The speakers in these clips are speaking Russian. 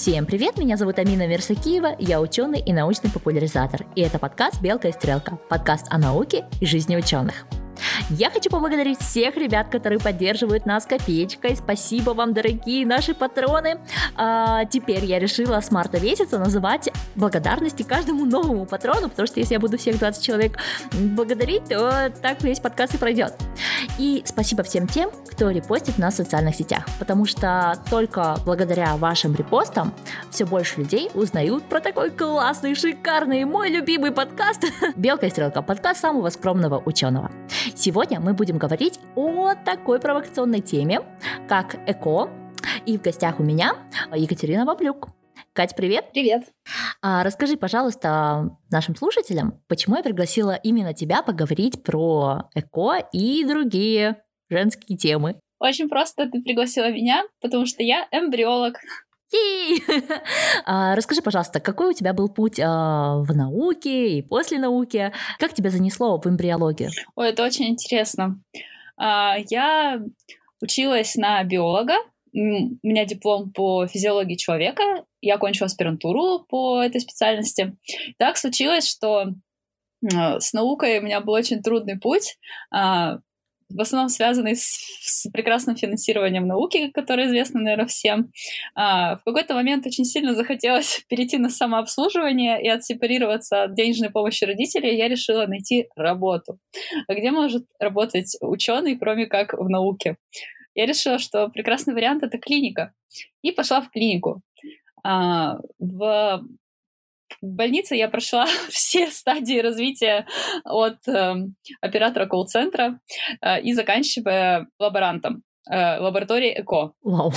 Всем привет, меня зовут Амина Мерсакиева, я ученый и научный популяризатор, и это подкаст «Белка и стрелка», подкаст о науке и жизни ученых. Я хочу поблагодарить всех ребят, которые поддерживают нас копеечкой. Спасибо вам, дорогие наши патроны. А, теперь я решила с марта месяца называть благодарности каждому новому патрону, потому что если я буду всех 20 человек благодарить, то так весь подкаст и пройдет. И спасибо всем тем, кто репостит нас в социальных сетях, потому что только благодаря вашим репостам все больше людей узнают про такой классный, шикарный, мой любимый подкаст «Белка и стрелка», подкаст самого скромного ученого. Сегодня мы будем говорить о такой провокационной теме, как ЭКО. И в гостях у меня Екатерина Баблюк. Кать, привет. Привет. А, расскажи, пожалуйста, нашим слушателям, почему я пригласила именно тебя поговорить про ЭКО и другие женские темы. Очень просто ты пригласила меня, потому что я эмбриолог. А, расскажи, пожалуйста, какой у тебя был путь а, в науке и после науки? Как тебя занесло в эмбриологию? Ой, это очень интересно. А, я училась на биолога. У меня диплом по физиологии человека. Я окончила аспирантуру по этой специальности. Так случилось, что с наукой у меня был очень трудный путь в основном связанный с, с прекрасным финансированием науки, которое известно, наверное, всем. А, в какой-то момент очень сильно захотелось перейти на самообслуживание и отсепарироваться от денежной помощи родителей. Я решила найти работу. А где может работать ученый, кроме как в науке? Я решила, что прекрасный вариант — это клиника. И пошла в клинику. А, в в больнице я прошла все стадии развития от э, оператора колл-центра э, и заканчивая лаборантом э, лаборатории ЭКО. Вау.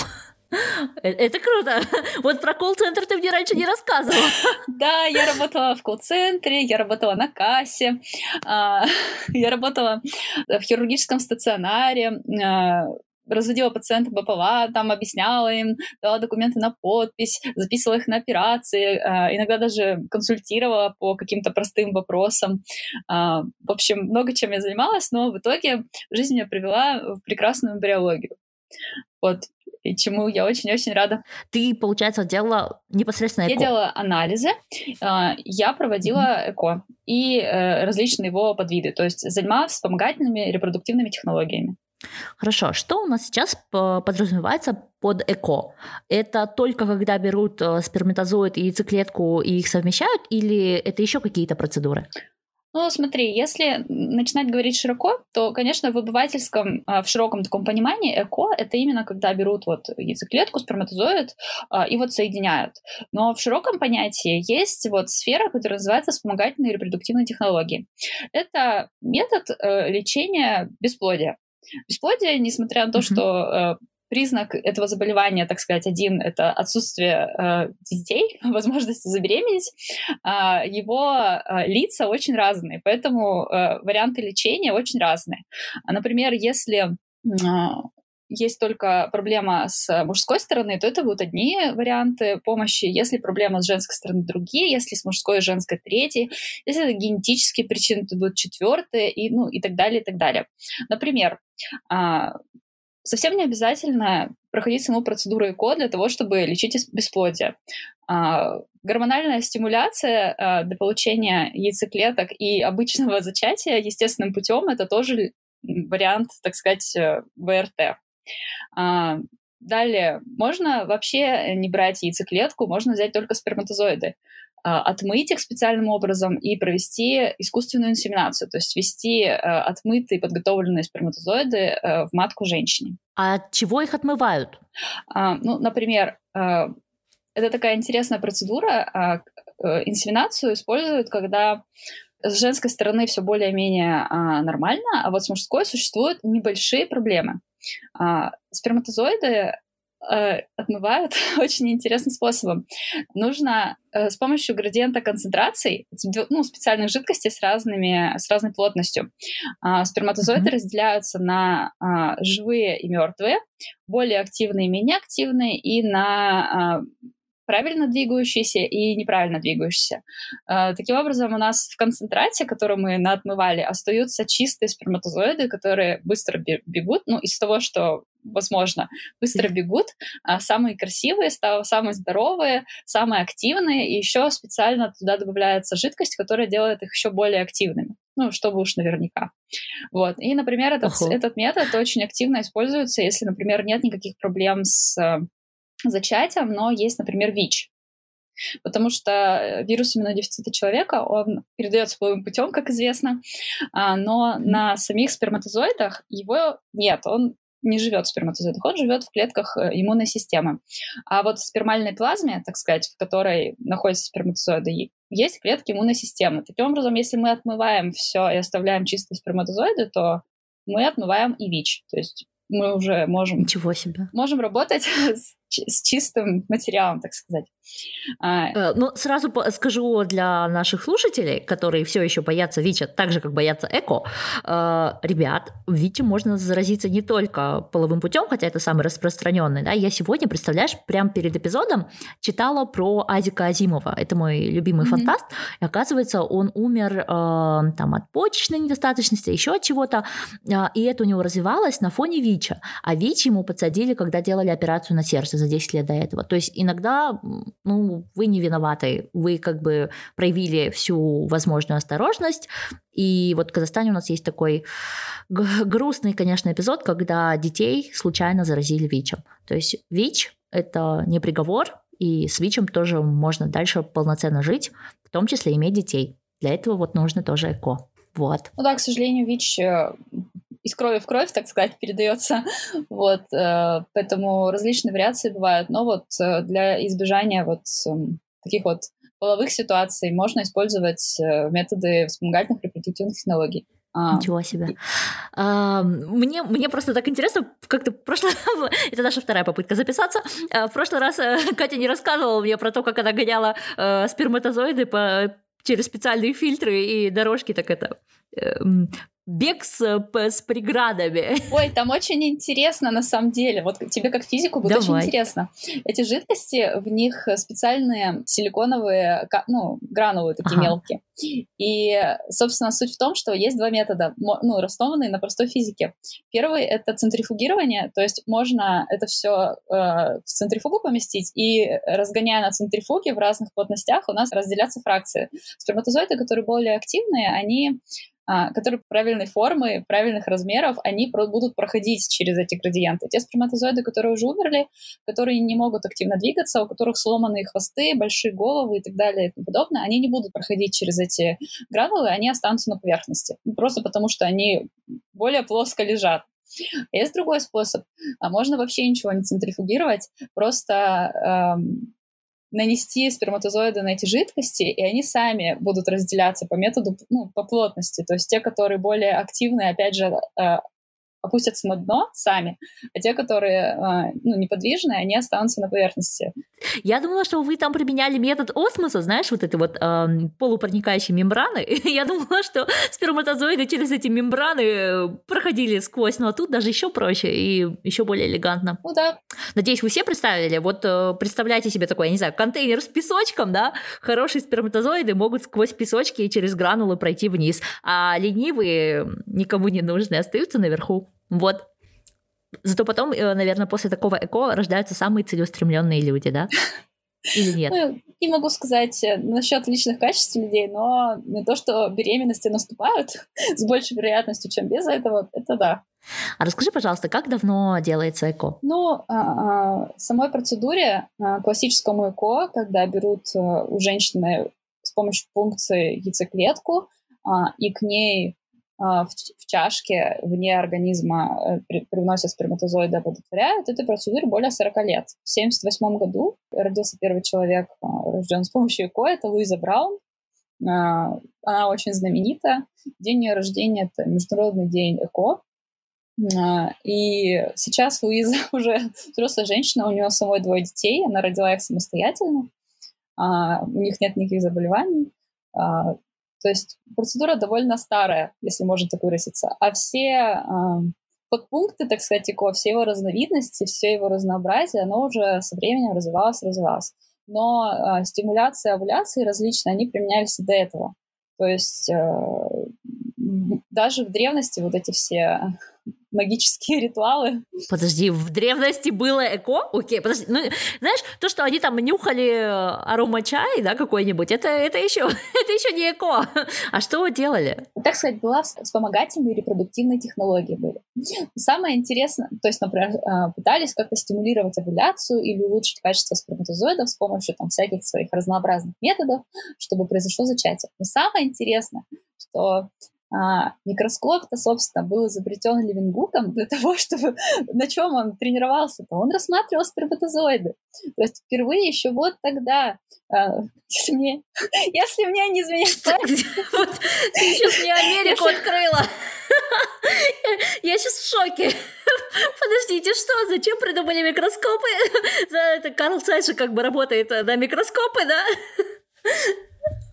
Э, это круто. Вот про колл-центр ты мне раньше не рассказывала. Да, я работала в колл-центре, я работала на кассе, а, я работала в хирургическом стационаре, а, разводила пациентов пополам, там объясняла им, дала документы на подпись, записывала их на операции, э, иногда даже консультировала по каким-то простым вопросам. Э, в общем, много чем я занималась, но в итоге жизнь меня привела в прекрасную эмбриологию. Вот, и чему я очень-очень рада. Ты, получается, делала непосредственно ЭКО? Я делала анализы, э, я проводила ЭКО и различные его подвиды, то есть занималась вспомогательными репродуктивными технологиями. Хорошо, что у нас сейчас подразумевается под ЭКО? Это только когда берут э, сперматозоид и яйцеклетку и их совмещают, или это еще какие-то процедуры? Ну, смотри, если начинать говорить широко, то, конечно, в обывательском, а, в широком таком понимании ЭКО — это именно когда берут вот яйцеклетку, сперматозоид а, и вот соединяют. Но в широком понятии есть вот сфера, которая называется вспомогательные репродуктивные технологии. Это метод э, лечения бесплодия. Бесплодие, несмотря на то, mm-hmm. что э, признак этого заболевания, так сказать, один — это отсутствие э, детей, возможности забеременеть, э, его э, лица очень разные, поэтому э, варианты лечения очень разные. Например, если есть только проблема с мужской стороны, то это будут одни варианты помощи. Если проблема с женской стороны, другие. Если с мужской и женской, третьи. Если это генетические причины, то будут четвертые, и, ну, и так далее, и так далее. Например, а, совсем не обязательно проходить саму процедуру ЭКО для того, чтобы лечить бесплодие. А, гормональная стимуляция а, для получения яйцеклеток и обычного зачатия естественным путем это тоже вариант, так сказать, э, ВРТ. А, далее, можно вообще не брать яйцеклетку, можно взять только сперматозоиды а, отмыть их специальным образом и провести искусственную инсеминацию, то есть ввести а, отмытые подготовленные сперматозоиды в матку женщине. А от чего их отмывают? Ну, например, это такая интересная процедура. Э, инсеминацию используют, когда с женской стороны все более-менее нормально, а вот с мужской существуют небольшие проблемы. А, сперматозоиды э, отмывают очень интересным способом. Нужно э, с помощью градиента концентраций, ну, специальных жидкостей с, разными, с разной плотностью. Э, сперматозоиды mm-hmm. разделяются на э, живые и мертвые, более активные и менее активные, и на правильно двигающиеся и неправильно двигающиеся. Э, таким образом, у нас в концентрате, который мы наотмывали, остаются чистые сперматозоиды, которые быстро бегут. Ну, из того, что возможно, быстро бегут, а самые красивые, самые здоровые, самые активные, и еще специально туда добавляется жидкость, которая делает их еще более активными. Ну, чтобы уж наверняка. Вот. И, например, этот, uh-huh. этот метод очень активно используется, если, например, нет никаких проблем с э, зачатием, но есть, например, ВИЧ. Потому что э, вирус иммунодефицита человека, он передается половым путем, как известно, а, но на самих сперматозоидах его нет, он не живет в сперматозоидах, он живет в клетках э, иммунной системы. А вот в спермальной плазме, так сказать, в которой находятся сперматозоиды, есть клетки иммунной системы. Таким образом, если мы отмываем все и оставляем чистые сперматозоиды, то мы отмываем и ВИЧ. То есть мы уже можем... Ничего себе. Можем работать с с чистым материалом, так сказать. А, э, ну, сразу скажу для наших слушателей, которые все еще боятся ВИЧа, так же, как боятся ЭКО, э, ребят, ВИЧем можно заразиться не только половым путем, хотя это самый распространенный. Да? Я сегодня, представляешь, прямо перед эпизодом читала про Азика Азимова. Это мой любимый mm-hmm. фантаст. И оказывается, он умер э, там, от почечной недостаточности, еще от чего-то. И это у него развивалось на фоне ВИЧа. А ВИЧ ему подсадили, когда делали операцию на сердце за 10 лет до этого. То есть иногда, ну, вы не виноваты, вы как бы проявили всю возможную осторожность, и вот в Казахстане у нас есть такой грустный, конечно, эпизод, когда детей случайно заразили ВИЧем. То есть ВИЧ – это не приговор, и с ВИЧем тоже можно дальше полноценно жить, в том числе иметь детей. Для этого вот нужно тоже ЭКО. Вот. Ну да, к сожалению, ВИЧ э, из крови в кровь, так сказать, передается. Вот, э, поэтому различные вариации бывают. Но вот э, для избежания вот эм, таких вот половых ситуаций можно использовать э, методы вспомогательных репродуктивных технологий. А, Ничего себе. А, мне, мне просто так интересно, как-то в прошлый это наша вторая попытка записаться. В прошлый раз Катя не рассказывала мне про то, как она гоняла э, сперматозоиды по через специальные фильтры и дорожки, так это эм, бег с, с преградами. Ой, там очень интересно на самом деле. Вот тебе как физику будет Давай. очень интересно. Эти жидкости, в них специальные силиконовые, ну, гранулы такие ага. мелкие. И, собственно, суть в том, что есть два метода, ну, основанные на простой физике. Первый — это центрифугирование, то есть можно это все э, в центрифугу поместить, и разгоняя на центрифуге в разных плотностях у нас разделятся фракции. Сперматозоиды, которые более активные, они которые правильной формы, правильных размеров, они будут проходить через эти градиенты. Те сперматозоиды, которые уже умерли, которые не могут активно двигаться, у которых сломанные хвосты, большие головы и так далее и тому подобное, они не будут проходить через эти гранулы, они останутся на поверхности. Просто потому, что они более плоско лежат. Есть другой способ. А можно вообще ничего не центрифугировать, просто эм, нанести сперматозоиды на эти жидкости, и они сами будут разделяться по методу, ну, по плотности. То есть те, которые более активны, опять же, э, опустятся на дно сами, а те, которые э, ну, неподвижные, они останутся на поверхности. Я думала, что вы там применяли метод осмоса, знаешь, вот этой вот э, полупроникающей мембраны. Я думала, что сперматозоиды через эти мембраны проходили сквозь, но тут даже еще проще и еще более элегантно. Ну да. Надеюсь, вы все представили. Вот э, представляйте себе такой, я не знаю, контейнер с песочком, да? Хорошие сперматозоиды могут сквозь песочки и через гранулы пройти вниз, а ленивые никому не нужны остаются наверху. Вот. Зато потом, э, наверное, после такого эко рождаются самые целеустремленные люди, да? Или нет? Ну, не могу сказать э, насчет личных качеств людей, но то, что беременности наступают с большей вероятностью, чем без этого, это да. А расскажи, пожалуйста, как давно делается ЭКО? Ну, а, а, самой процедуре, а, классическому ЭКО, когда берут а, у женщины с помощью функции яйцеклетку, и к ней в, в чашке вне организма э, привносят сперматозоиды, оплодотворяют, этой процедуре более 40 лет. В 1978 году родился первый человек, а, рожден с помощью ЭКО, это Луиза Браун. А, она очень знаменита. День ее рождения — это Международный день ЭКО. И сейчас Луиза уже взрослая женщина, у нее самой двое детей, она родила их самостоятельно, у них нет никаких заболеваний. То есть процедура довольно старая, если можно так выразиться. А все э, подпункты, так сказать, ИКО, все его разновидности, все его разнообразие, оно уже со временем развивалось, развивалось. Но э, стимуляция, овуляции различные, они применялись до этого. То есть э, даже в древности вот эти все магические ритуалы. Подожди, в древности было эко? Окей, подожди. Ну, знаешь, то, что они там нюхали э, аромачай, да, какой-нибудь, это, это, еще, это еще не эко. А что вы делали? Так сказать, была вспомогательные репродуктивные технологии были. Самое интересное, то есть, например, э, пытались как-то стимулировать овуляцию или улучшить качество сперматозоидов с помощью там всяких своих разнообразных методов, чтобы произошло зачатие. Но самое интересное, что а, микроскоп-то, собственно, был изобретен Левингуком для того, чтобы на чем он тренировался-то? Он рассматривал сперматозоиды. То есть впервые еще вот тогда, а, если мне, если мне не изменяет память... Ты сейчас мне Америку открыла. Я сейчас в шоке. Подождите, что? Зачем придумали микроскопы? За это Карл Сайт же как бы работает на микроскопы, да?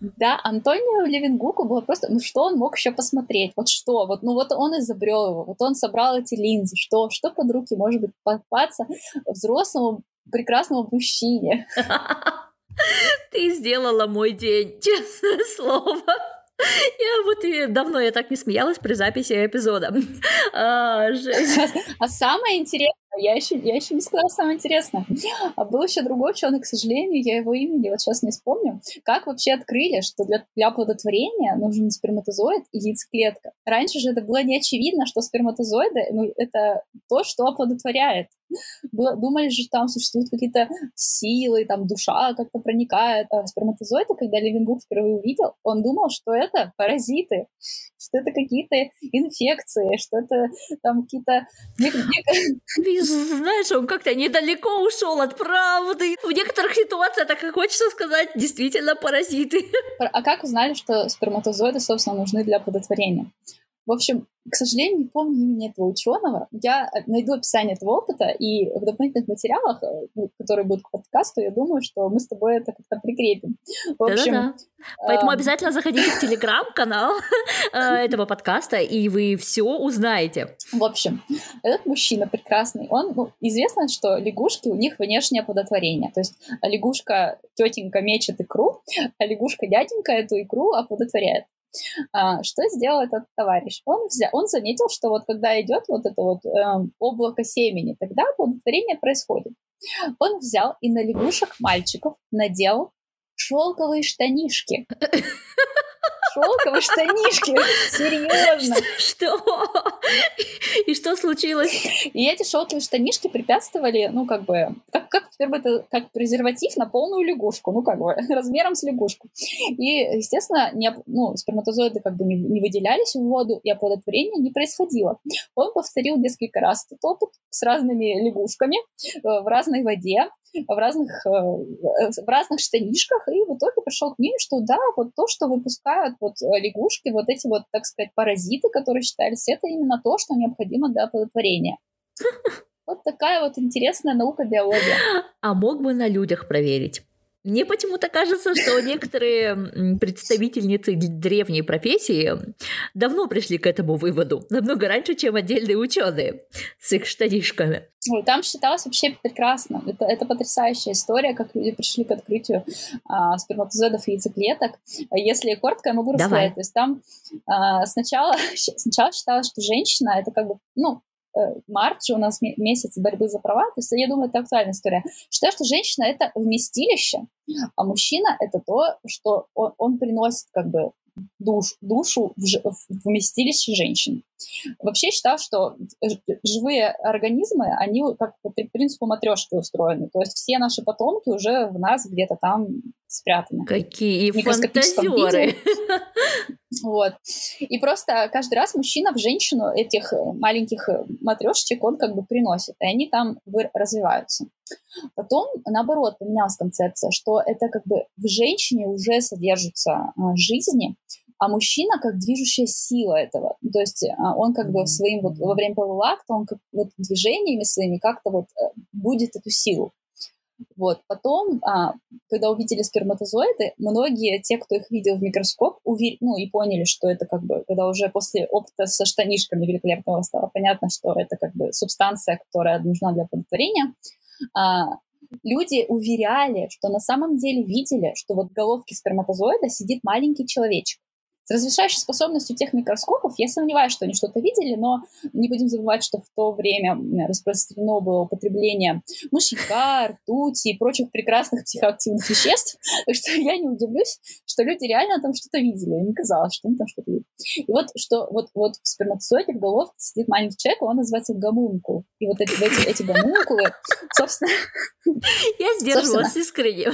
Да, Антонио Левингуку было просто, ну что он мог еще посмотреть? Вот что? Вот, ну вот он изобрел его, вот он собрал эти линзы. Что? Что под руки может быть попаться взрослому прекрасному мужчине? Ты сделала мой день, честное слово. Я вот и давно я так не смеялась при записи эпизода. А, а самое интересное, я еще, я еще не сказала самое интересное. А был еще другой ученый, к сожалению, я его имени вот сейчас не вспомню. Как вообще открыли, что для, для оплодотворения нужен сперматозоид и яйцеклетка? Раньше же это было не очевидно, что сперматозоиды ну, это то, что оплодотворяет. Думали же, там существуют какие-то силы, там душа как-то проникает. А сперматозоиды, когда Левингук впервые увидел, он думал, что это паразиты, что это какие-то инфекции, что это там какие-то знаешь, он как-то недалеко ушел от правды. В некоторых ситуациях, так и хочется сказать, действительно паразиты. А как узнали, что сперматозоиды, собственно, нужны для оплодотворения? В общем, к сожалению, не помню имени этого ученого. Я э, найду описание этого опыта, и в дополнительных материалах, э, ну, которые будут к подкасту, я думаю, что мы с тобой это как-то прикрепим. В общем, Да-да-да. Поэтому э... обязательно заходите в телеграм-канал этого подкаста, и вы все узнаете. В общем, этот мужчина прекрасный, он, ну, известно, что лягушки, у них внешнее оплодотворение. То есть лягушка тетенька мечет икру, а лягушка дяденька эту икру оплодотворяет. А, что сделал этот товарищ? Он, взял, он заметил, что вот когда идет вот это вот э, облако семени, тогда оплодотворение происходит. Он взял и на лягушек мальчиков надел шелковые штанишки. Шелковые штанишки. Серьезно. Что? И что случилось? И эти шелковые штанишки препятствовали, ну, как бы, как, как теперь бы это, как презерватив на полную лягушку, ну, как бы, размером с лягушку. И, естественно, не, ну, сперматозоиды как бы не, не выделялись в воду, и оплодотворение не происходило. Он повторил несколько раз этот опыт с разными лягушками э, в разной воде, в разных, э, в разных штанишках, и в итоге пришел к мнению, что да, вот то, что выпускают вот э, лягушки, вот эти вот, так сказать, паразиты, которые считались, это именно то, что необходимо для оплодотворения. Вот такая вот интересная наука биология. А мог бы на людях проверить? Мне почему-то кажется, что некоторые представительницы древней профессии давно пришли к этому выводу, намного раньше, чем отдельные ученые с их штанишками. Ой, там считалось вообще прекрасно. Это, это потрясающая история, как люди пришли к открытию а, сперматозоидов и яйцеклеток. Если коротко, я могу рассказать. То есть там а, сначала, сначала считалось, что женщина это как бы, ну, март же у нас месяц борьбы за права, то есть я думаю, это актуальная история. Считаю, что женщина — это вместилище, а мужчина — это то, что он, он приносит как бы душ, душу в, в вместилище женщин. Вообще считаю, что живые организмы, они как по принципу матрешки устроены. То есть все наши потомки уже в нас где-то там спрятаны. Какие фантазеры! Вот. И просто каждый раз мужчина в женщину этих маленьких матрешечек он как бы приносит, и они там развиваются. Потом, наоборот, поменялась концепция, что это как бы в женщине уже содержатся а, жизни, а мужчина как движущая сила этого. То есть а, он как бы своим вот во время полулакта, он как вот движениями своими как-то вот э, будет эту силу. Вот. Потом, а, когда увидели сперматозоиды, многие, те, кто их видел в микроскоп, увер... ну и поняли, что это как бы, когда уже после опыта со штанишками великолепного стало понятно, что это как бы субстанция, которая нужна для оплодотворения, а, люди уверяли, что на самом деле видели, что вот в головке сперматозоида сидит маленький человечек С разрешающей способностью тех микроскопов я сомневаюсь, что они что-то видели, но не будем забывать, что в то время распространено было употребление мышьяка, ртути и прочих прекрасных психоактивных веществ, так что я не удивлюсь, что люди реально там что-то видели. Мне казалось, что они там что-то видели. И вот что вот, вот в сперматозоиде в головке сидит маленький человек, он называется гомункул. И вот эти, эти, эти гомункулы, собственно... Я сдерживалась искренне.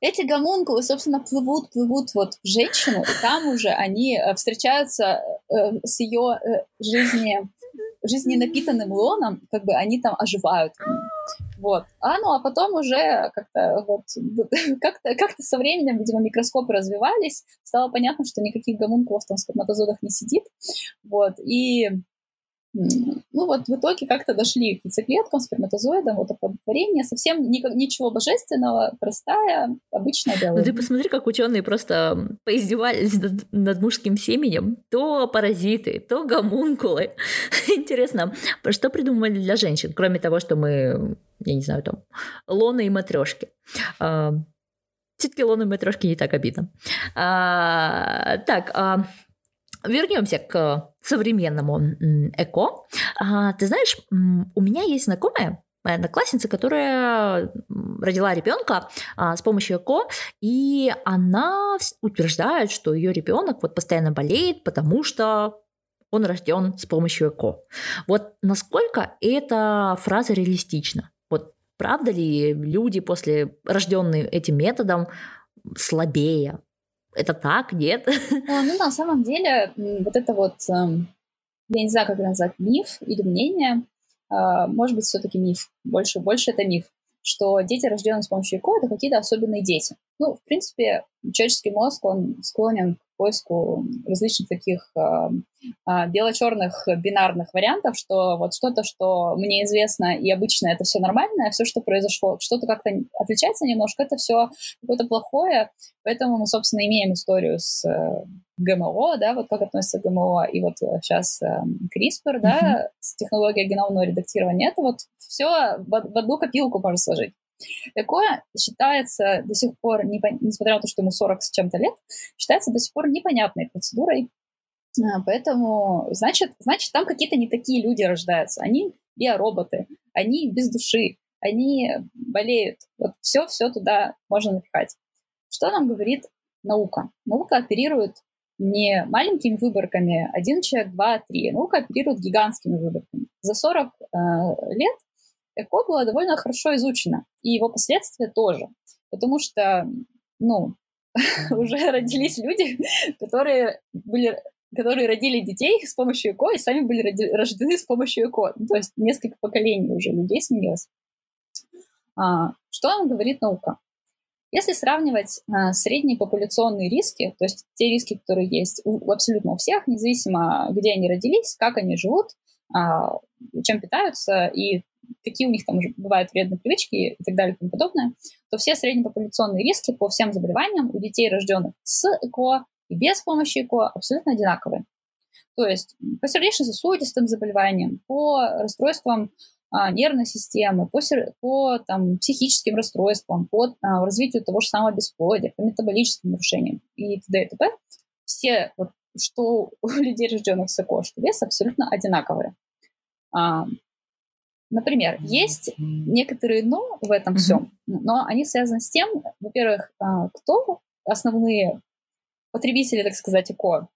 Эти гомункулы, собственно, плывут, плывут вот в женщину, и там уже они э, встречаются э, с ее э, жизни, жизни напитанным лоном, как бы они там оживают. Вот. А ну, а потом уже как-то вот, как-то, как-то со временем, видимо, микроскопы развивались, стало понятно, что никаких гомункулов там в сперматозоидах не сидит. Вот. И ну вот в итоге как-то дошли к яйцеклеткам, сперматозоидам, вот оплодотворение, совсем ни, ничего божественного, простая, обычная биология. Ну ты посмотри, как ученые просто поиздевались над, над мужским семенем. То паразиты, то гомункулы. Интересно, что придумали для женщин, кроме того, что мы, я не знаю, там, лоны и матрешки. А, все-таки лоны и матрешки не так обидно. А, так, а, вернемся к современному эко. А, ты знаешь, у меня есть знакомая, моя одноклассница, которая родила ребенка а, с помощью ЭКО, и она утверждает, что ее ребенок вот постоянно болеет, потому что он рожден с помощью ЭКО. Вот насколько эта фраза реалистична? Вот правда ли люди после рожденные этим методом слабее, это так, нет? Ну, на самом деле, вот это вот, эм, я не знаю, как это назвать, миф или мнение, а, может быть, все-таки миф. Больше, больше это миф, что дети, рожденные с помощью ЭКО, это какие-то особенные дети. Ну, в принципе, человеческий мозг, он склонен поиску различных таких э, э, бело-черных бинарных вариантов, что вот что-то, что мне известно и обычно это все нормально, а все, что произошло, что-то как-то отличается немножко, это все какое-то плохое. Поэтому мы, собственно, имеем историю с э, ГМО, да, вот как относится к ГМО, и вот сейчас э, CRISPR, mm-hmm. да, с технологией геномного редактирования, это вот все в, в одну копилку можно сложить. Такое считается до сих пор, несмотря на то, что ему 40 с чем-то лет, считается до сих пор непонятной процедурой. А, поэтому, значит, значит, там какие-то не такие люди рождаются. Они биороботы, они без души, они болеют. Вот все-все туда можно напихать. Что нам говорит наука? Наука оперирует не маленькими выборками, один человек, два, три. Наука оперирует гигантскими выборками. За 40 э, лет ЭКО было довольно хорошо изучено, и его последствия тоже. Потому что, ну, уже родились люди, которые были которые родили детей с помощью ЭКО и сами были рождены с помощью ЭКО. Ну, то есть несколько поколений уже людей сменилось. А, что нам говорит наука? Если сравнивать а, средние популяционные риски, то есть те риски, которые есть у, абсолютно у всех, независимо, где они родились, как они живут, а, чем питаются и какие у них там бывают вредные привычки и так далее и тому подобное, то все среднепопуляционные риски по всем заболеваниям у детей, рожденных с ЭКО и без помощи ЭКО, абсолютно одинаковые. То есть по сердечно-сосудистым заболеваниям, по расстройствам а, нервной системы, по, по там, психическим расстройствам, по а, развитию того же самого бесплодия, по метаболическим нарушениям и т.д. и т.п. Все, вот, что у людей, рожденных с ЭКО, что вес абсолютно одинаковые. А, Например, есть некоторые «но» в этом mm-hmm. всем, но они связаны с тем, во-первых, а, кто основные потребители, так сказать, ЭКО,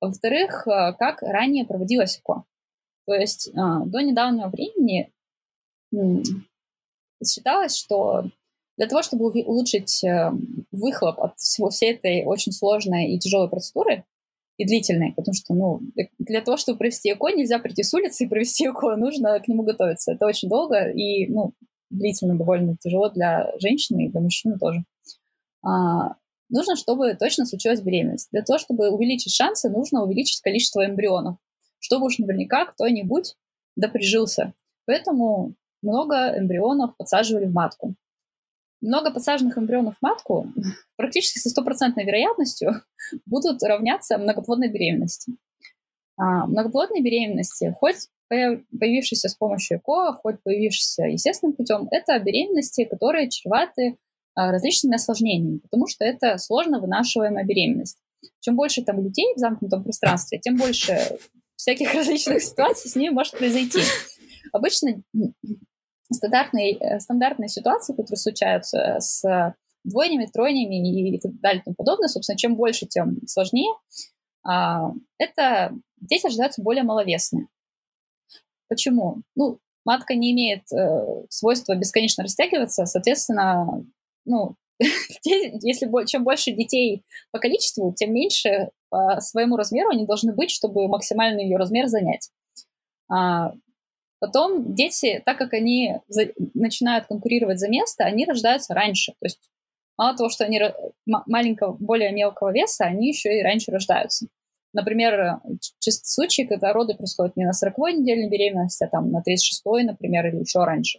во-вторых, а, как ранее проводилось ЭКО. То есть а, до недавнего времени считалось, что для того, чтобы улучшить э, выхлоп от всего, всей этой очень сложной и тяжелой процедуры, и длительный, потому что, ну, для того, чтобы провести ЭКО, нельзя прийти с улицы и провести ЭКО, нужно к нему готовиться. Это очень долго и, ну, длительно довольно тяжело для женщины и для мужчины тоже. А, нужно, чтобы точно случилась беременность. Для того, чтобы увеличить шансы, нужно увеличить количество эмбрионов, чтобы уж наверняка кто-нибудь доприжился. Поэтому много эмбрионов подсаживали в матку много посаженных эмбрионов в матку практически со стопроцентной вероятностью будут равняться многоплодной беременности. А многоплодной беременности, хоть появившиеся с помощью ЭКО, хоть появившиеся естественным путем, это беременности, которые чреваты а, различными осложнениями, потому что это сложно вынашиваемая беременность. Чем больше там людей в замкнутом пространстве, тем больше всяких различных ситуаций с ними может произойти. Обычно стандартные, э, стандартные ситуации, которые случаются с двойнями, тройнями и так далее и тому подобное, собственно, чем больше, тем сложнее, а, это дети рождаются более маловесные. Почему? Ну, матка не имеет э, свойства бесконечно растягиваться, соответственно, ну, если чем больше детей по количеству, тем меньше по своему размеру они должны быть, чтобы максимальный ее размер занять. Потом дети, так как они за, начинают конкурировать за место, они рождаются раньше. То есть мало того, что они маленького, более мелкого веса, они еще и раньше рождаются. Например, чисто случаи, когда роды происходят не на 40-й недельной беременности, а там на 36-й, например, или еще раньше.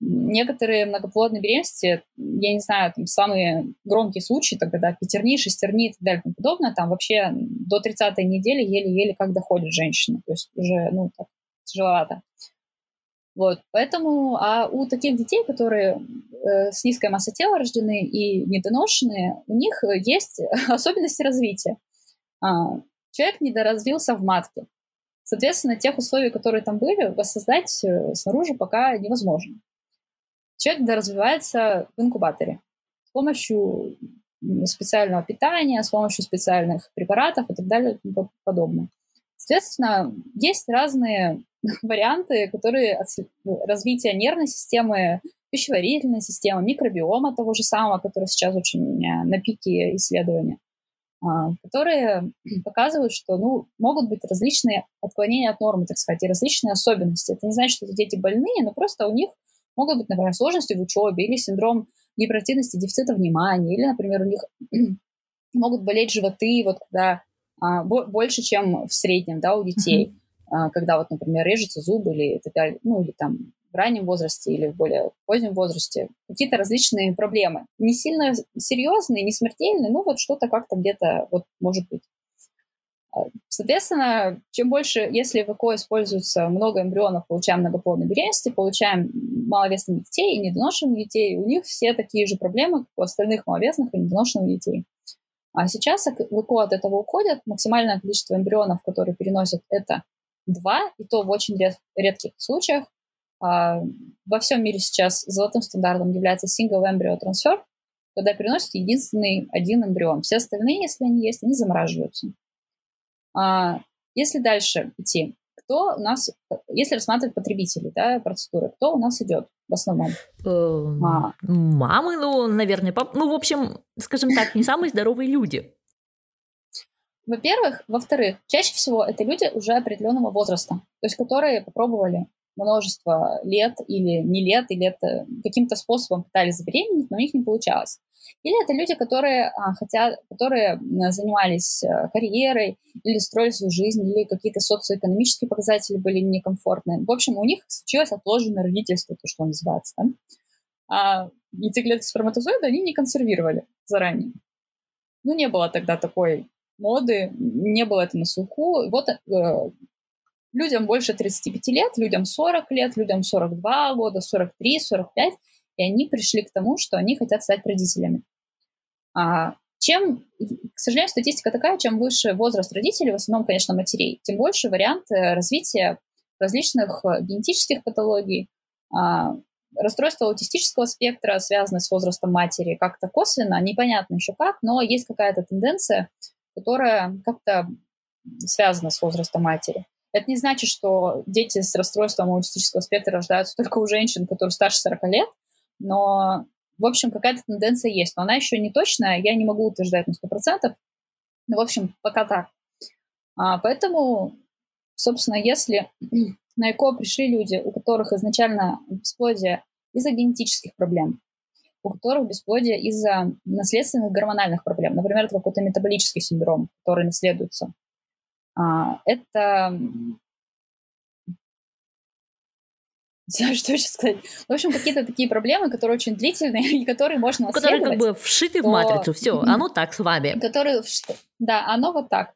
Некоторые многоплодные беременности, я не знаю, там самые громкие случаи, то, когда пятерни, шестерни и так далее и тому подобное, там вообще до 30-й недели еле-еле как доходит женщина. То есть уже, ну, так, тяжеловато. Вот, поэтому, а у таких детей, которые э, с низкой массой тела рождены и недоношенные, у них есть особенности развития. А, человек недоразвился в матке. Соответственно, тех условий, которые там были, воссоздать э, снаружи пока невозможно. Человек доразвивается в инкубаторе с помощью специального питания, с помощью специальных препаратов и так далее и тому подобное. Соответственно, есть разные варианты, которые от развития нервной системы, пищеварительной системы, микробиома того же самого, который сейчас очень на пике исследования, а, которые показывают, что ну, могут быть различные отклонения от нормы, так сказать, и различные особенности. Это не значит, что эти дети больные, но просто у них могут быть, например, сложности в учебе или синдром гиперактивности дефицита внимания, или, например, у них могут болеть животы, вот когда а, больше, чем в среднем, да, у детей. Mm-hmm когда вот, например, режутся зубы или так далее, ну или там в раннем возрасте или в более позднем возрасте, какие-то различные проблемы. Не сильно серьезные, не смертельные, ну вот что-то как-то где-то вот может быть. А, соответственно, чем больше, если в ЭКО используется много эмбрионов, получаем многоплодные беременности, получаем маловесных детей и недоношенных детей, у них все такие же проблемы, как у остальных маловесных и недоношенных детей. А сейчас в ЭКО от этого уходят. Максимальное количество эмбрионов, которые переносят, это два, и то в очень ред, редких случаях. А, во всем мире сейчас золотым стандартом является single embryo transfer, когда переносят единственный один эмбрион. Все остальные, если они есть, они замораживаются. А, если дальше идти, кто у нас, если рассматривать потребителей, да, процедуры, кто у нас идет в основном? Эм, а. Мамы, ну, наверное, пап... ну, в общем, скажем так, не самые здоровые люди. Во-первых. Во-вторых, чаще всего это люди уже определенного возраста, то есть которые попробовали множество лет или не лет, или это каким-то способом пытались забеременеть, но у них не получалось. Или это люди, которые а, хотят, которые занимались а, карьерой или строили свою жизнь, или какие-то социоэкономические показатели были некомфортные. В общем, у них случилось отложенное родительство, то, что называется. Да? А яйцеклетки сперматозоида они не консервировали заранее. Ну, не было тогда такой моды, не было это на слуху. Вот э, людям больше 35 лет, людям 40 лет, людям 42 года, 43, 45, и они пришли к тому, что они хотят стать родителями. А чем, к сожалению, статистика такая, чем выше возраст родителей, в основном, конечно, матерей, тем больше вариант э, развития различных э, генетических патологий, а, расстройство аутистического спектра, связанное с возрастом матери, как-то косвенно, непонятно еще как, но есть какая-то тенденция которая как-то связана с возрастом матери. Это не значит, что дети с расстройством аутистического спектра рождаются только у женщин, которые старше 40 лет, но, в общем, какая-то тенденция есть. Но она еще не точная, я не могу утверждать на 100%. Ну, в общем, пока так. А, поэтому, собственно, если на ЭКО пришли люди, у которых изначально бесплодие из-за генетических проблем, у которых бесплодие из-за наследственных гормональных проблем. Например, это какой-то метаболический синдром, который наследуется. А, это... Не знаю, что еще сказать. В общем, какие-то такие проблемы, которые очень длительные, и которые можно Которые как бы вшиты то... в матрицу, все, оно так с вами. Которые, да, оно вот так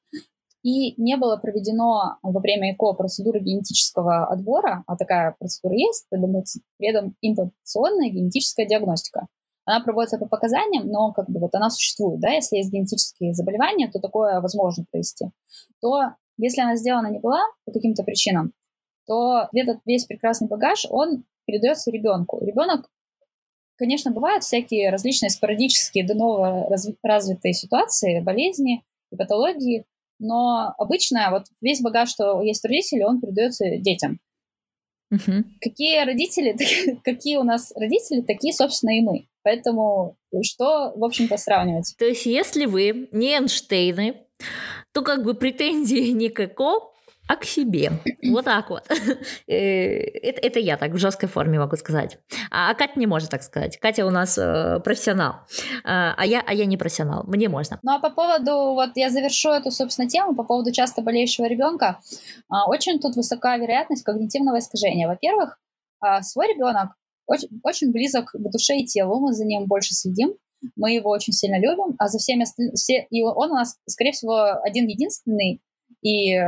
и не было проведено во время ЭКО процедуры генетического отбора, а такая процедура есть, это предимплантационная генетическая диагностика. Она проводится по показаниям, но как бы вот она существует, да, если есть генетические заболевания, то такое возможно провести. То если она сделана не была по каким-то причинам, то этот весь прекрасный багаж, он передается ребенку. Ребенок, конечно, бывают всякие различные спорадические до нового развитые ситуации, болезни и патологии, но обычно вот весь багаж, что есть у родителей, он передается детям. Угу. Какие родители, какие у нас родители, такие, собственно, и мы. Поэтому что, в общем-то, сравнивать? То есть, если вы не Эйнштейны, то как бы претензий никакого, а к себе. Вот так вот. Э, это, это я так в жесткой форме могу сказать. А, а Катя не может так сказать. Катя у нас э, профессионал, а, а я, а я не профессионал. Мне можно. Ну а по поводу, вот я завершу эту, собственно, тему по поводу часто болеющего ребенка. А, очень тут высока вероятность когнитивного искажения. Во-первых, свой ребенок очень, очень близок к душе и телу, мы за ним больше следим, мы его очень сильно любим, а за всеми остальными, все, и он у нас, скорее всего, один единственный, и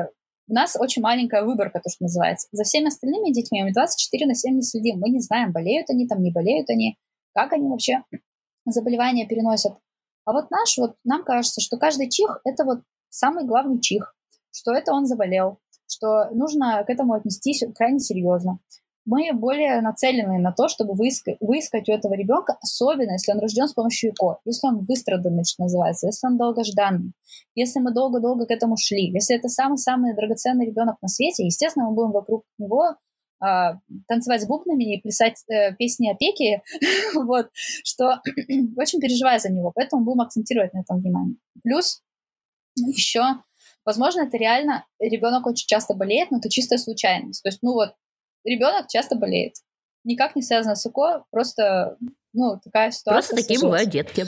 у нас очень маленькая выборка, то, что называется. За всеми остальными детьми мы 24 на 7 не следим. Мы не знаем, болеют они там, не болеют они, как они вообще заболевания переносят. А вот наш, вот нам кажется, что каждый чих – это вот самый главный чих, что это он заболел, что нужно к этому отнестись крайне серьезно мы более нацелены на то, чтобы выискать, выискать у этого ребенка, особенно если он рожден с помощью ЭКО, если он выстраданный, что называется, если он долгожданный, если мы долго-долго к этому шли, если это самый-самый драгоценный ребенок на свете, естественно, мы будем вокруг него а, танцевать с бубнами и плясать э, песни опеки, вот, что очень переживаю за него, поэтому будем акцентировать на этом внимание. Плюс еще, возможно, это реально ребенок очень часто болеет, но это чистая случайность. То есть, ну вот, ребенок часто болеет. Никак не связано с ЭКО, просто ну, такая ситуация. Просто такие сложилась. бывают детки.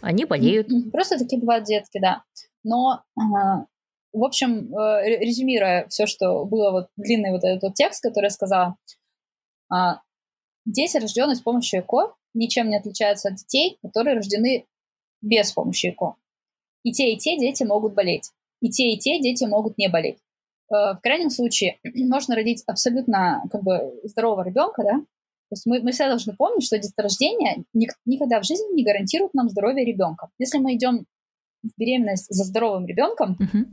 Они болеют. Просто такие бывают детки, да. Но, в общем, э, резюмируя все, что было, вот длинный вот этот вот текст, который я сказала, а, дети, рожденные с помощью ЭКО, ничем не отличаются от детей, которые рождены без помощи ЭКО. И те, и те дети могут болеть. И те, и те дети могут не болеть. Э, в крайнем случае можно родить абсолютно как бы здорового ребенка, да, то есть мы, мы все должны помнить, что деторождение никогда в жизни не гарантирует нам здоровье ребенка. Если мы идем в беременность за здоровым ребенком, uh-huh.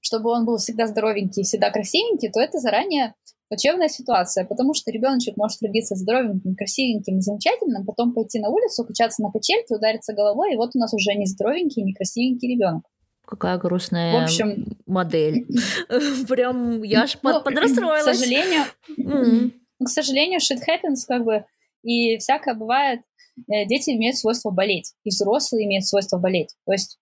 чтобы он был всегда здоровенький, всегда красивенький, то это заранее плачевная ситуация, потому что ребеночек может родиться здоровеньким, красивеньким, замечательным, потом пойти на улицу, качаться на качельке, удариться головой, и вот у нас уже не здоровенький, не красивенький ребенок. Какая грустная в общем, модель. Прям я аж ну, подрастроилась. К сожалению, к сожалению, shit happens, как бы, и всякое бывает. Э, дети имеют свойство болеть, и взрослые имеют свойство болеть. То есть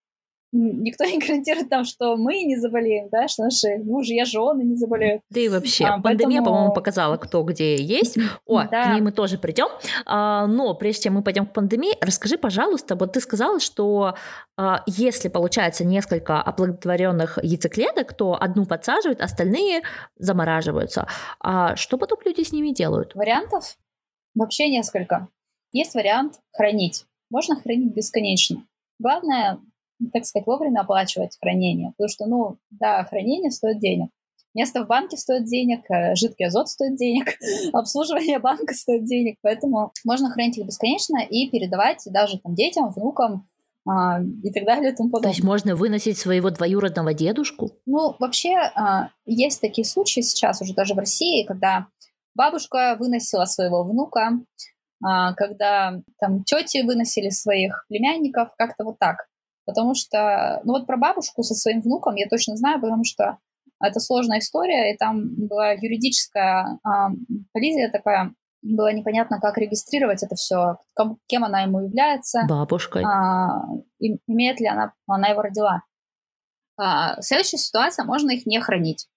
никто не гарантирует нам, что мы не заболеем, да, что наши мужи и жены не заболеют. Да и вообще, а, пандемия, поэтому... по-моему, показала, кто где есть. О, да. к ней мы тоже придем. А, но прежде чем мы пойдем к пандемии, расскажи, пожалуйста, вот ты сказала, что а, если получается несколько оплодотворенных яйцеклеток, то одну подсаживают, остальные замораживаются. А что потом люди с ними делают? Вариантов вообще несколько. Есть вариант хранить. Можно хранить бесконечно. Главное так сказать, вовремя оплачивать хранение. Потому что, ну, да, хранение стоит денег. Место в банке стоит денег, э, жидкий азот стоит денег, обслуживание банка стоит денег, поэтому можно хранить их бесконечно и передавать даже там детям, внукам, а, и так далее и тому подобное. То есть можно выносить своего двоюродного дедушку? Ну, вообще а, есть такие случаи сейчас уже даже в России, когда бабушка выносила своего внука, а, когда там тети выносили своих племянников, как-то вот так. Потому что, ну вот про бабушку со своим внуком я точно знаю, потому что это сложная история, и там была юридическая а, коллизия такая, было непонятно, как регистрировать это все, кем она ему является. Бабушкой. А, имеет ли она, она его родила. А, следующая ситуация, можно их не хранить.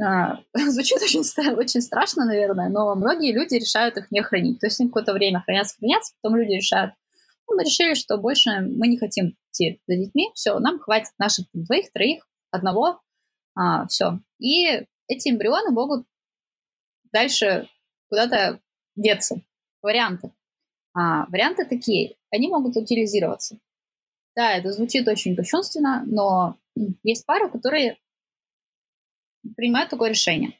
А, звучит очень, очень страшно, наверное, но многие люди решают их не хранить. То есть они какое-то время хранятся, хранятся, потом люди решают, мы решили, что больше мы не хотим идти за детьми, все, нам хватит наших двоих, троих, одного, а, все. И эти эмбрионы могут дальше куда-то деться. Варианты. А, варианты такие, они могут утилизироваться. Да, это звучит очень кощунственно, но есть пары, которые принимают такое решение.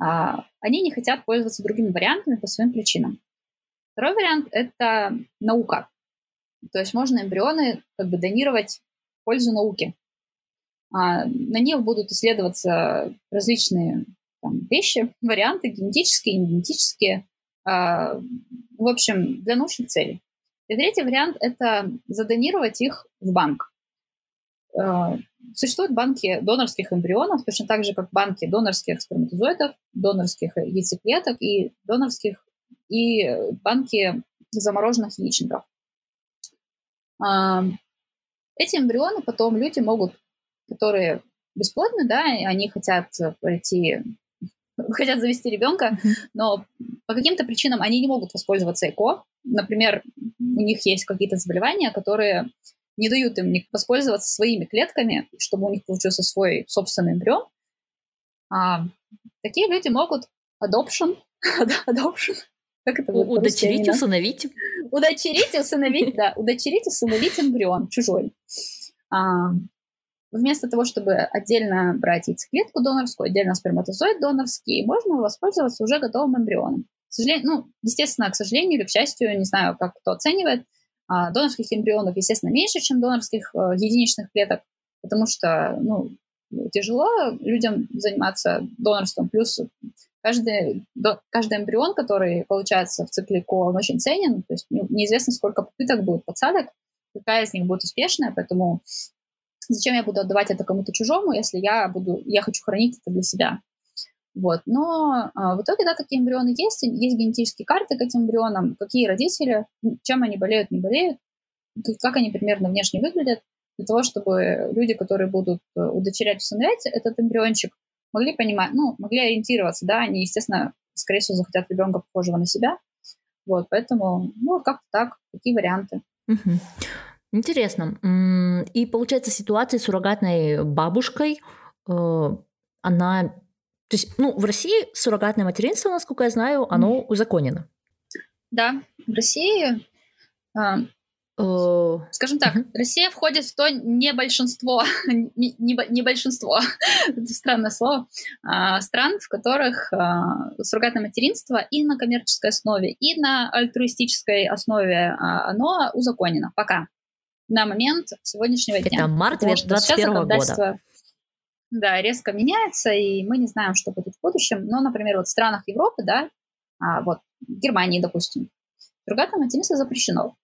А, они не хотят пользоваться другими вариантами по своим причинам. Второй вариант – это наука. То есть можно эмбрионы как бы донировать в пользу науки. А на них будут исследоваться различные там, вещи, варианты генетические, негенетические, а, в общем, для научных целей. И третий вариант – это задонировать их в банк. А, существуют банки донорских эмбрионов, точно так же, как банки донорских сперматозоидов, донорских яйцеклеток и донорских и банки замороженных яичников. Эти эмбрионы потом люди могут, которые бесплодны, да, они хотят пройти хотят завести ребенка, но по каким-то причинам они не могут воспользоваться ЭКО. Например, у них есть какие-то заболевания, которые не дают им воспользоваться своими клетками, чтобы у них получился свой собственный эмбрион. А, такие люди могут adoption, adoption, как это будет Удочерить, усыновить. Удочерить, усыновить, да, удочерить, усыновить эмбрион чужой. А, Вместо того, чтобы отдельно брать яйцеклетку донорскую, отдельно сперматозоид донорский, можно воспользоваться уже готовым эмбрионом. К сожалению, ну, естественно, к сожалению или к счастью, не знаю, как кто оценивает, а, донорских эмбрионов, естественно, меньше, чем донорских э, единичных клеток, потому что, ну, тяжело людям заниматься донорством. Плюс каждый, каждый эмбрион, который получается в цикле КО, он очень ценен. То есть ну, неизвестно, сколько попыток будет подсадок, какая из них будет успешная, поэтому Зачем я буду отдавать это кому-то чужому, если я буду, я хочу хранить это для себя? Вот. Но а, в итоге, да, такие эмбрионы есть, есть генетические карты к этим эмбрионам, какие родители, чем они болеют, не болеют, как они примерно внешне выглядят, для того, чтобы люди, которые будут э, удочерять, усыновлять этот эмбриончик, могли понимать, ну, могли ориентироваться, да, они, естественно, скорее всего, захотят ребенка похожего на себя. Вот, поэтому, ну, как-то так, такие варианты. Угу. Интересно. И получается, ситуация с суррогатной бабушкой, э, она... То есть, ну, в России суррогатное материнство, насколько я знаю, оно узаконено. Да, в России а, скажем так, uh-huh. Россия входит в то не большинство, не, не большинство, это странное слово, а, стран, в которых а, суррогатное материнство и на коммерческой основе, и на альтруистической основе а, оно узаконено пока на момент сегодняшнего дня. Это март 2021 года. Да, резко меняется, и мы не знаем, что будет в будущем. Но, например, вот в странах Европы, да, вот в Германии, допустим, суррогатное материнство запрещено.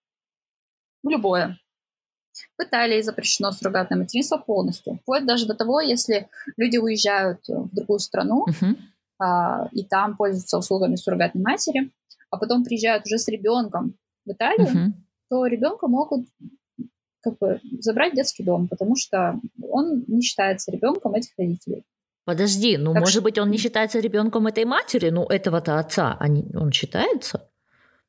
Любое. В Италии запрещено суррогатное материнство полностью. Вплоть даже до того, если люди уезжают в другую страну uh-huh. а, и там пользуются услугами суррогатной матери, а потом приезжают уже с ребенком в Италию, uh-huh. то ребенка могут как бы забрать в детский дом, потому что он не считается ребенком этих родителей. Подожди, ну, так может что... быть, он не считается ребенком этой матери, ну, этого-то отца, они, он считается?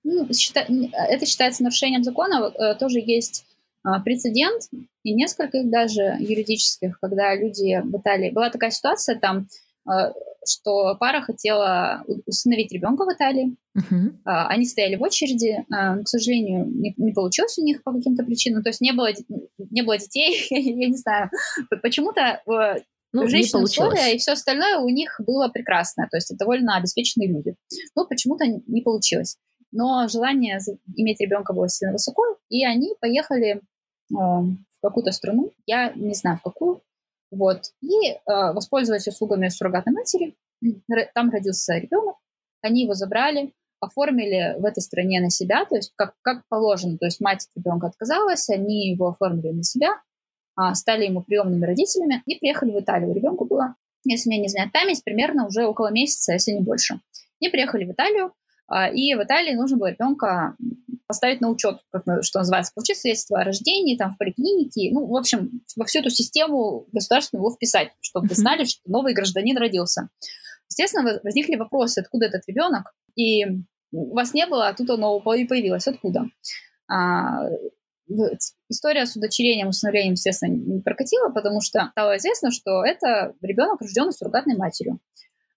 Ну, счита... Это считается нарушением закона. Э, тоже есть а, прецедент, и несколько их даже юридических, когда люди в Италии... Была такая ситуация там, а, что пара хотела усыновить ребенка в Италии. Uh-huh. Они стояли в очереди. К сожалению, не, не получилось у них по каким-то причинам. То есть не было, не было детей. Я не знаю. Почему-то э, ну, женщины условия и все остальное у них было прекрасное. То есть это довольно обеспеченные люди. Но почему-то не получилось. Но желание иметь ребенка было сильно высоко, и они поехали в какую-то страну, я не знаю в какую, вот. И э, воспользовались услугами суррогатной матери. Там родился ребенок, они его забрали, оформили в этой стране на себя, то есть как, как положено, то есть мать ребенка отказалась, они его оформили на себя, а, стали ему приемными родителями и приехали в Италию. Ребенку было, если меня не знает память, примерно уже около месяца, если не больше. И приехали в Италию, а, и в Италии нужно было ребенка поставить на учет, как, что называется, получить свидетельство о рождении, там, в поликлинике, ну, в общем, во всю эту систему государственную его вписать, чтобы знали, что новый гражданин родился. Естественно, возникли вопросы, откуда этот ребенок, и у вас не было, а тут оно появилось. Откуда? А, история с удочерением, усыновлением, естественно, не прокатила, потому что стало известно, что это ребенок, рожденный суррогатной матерью.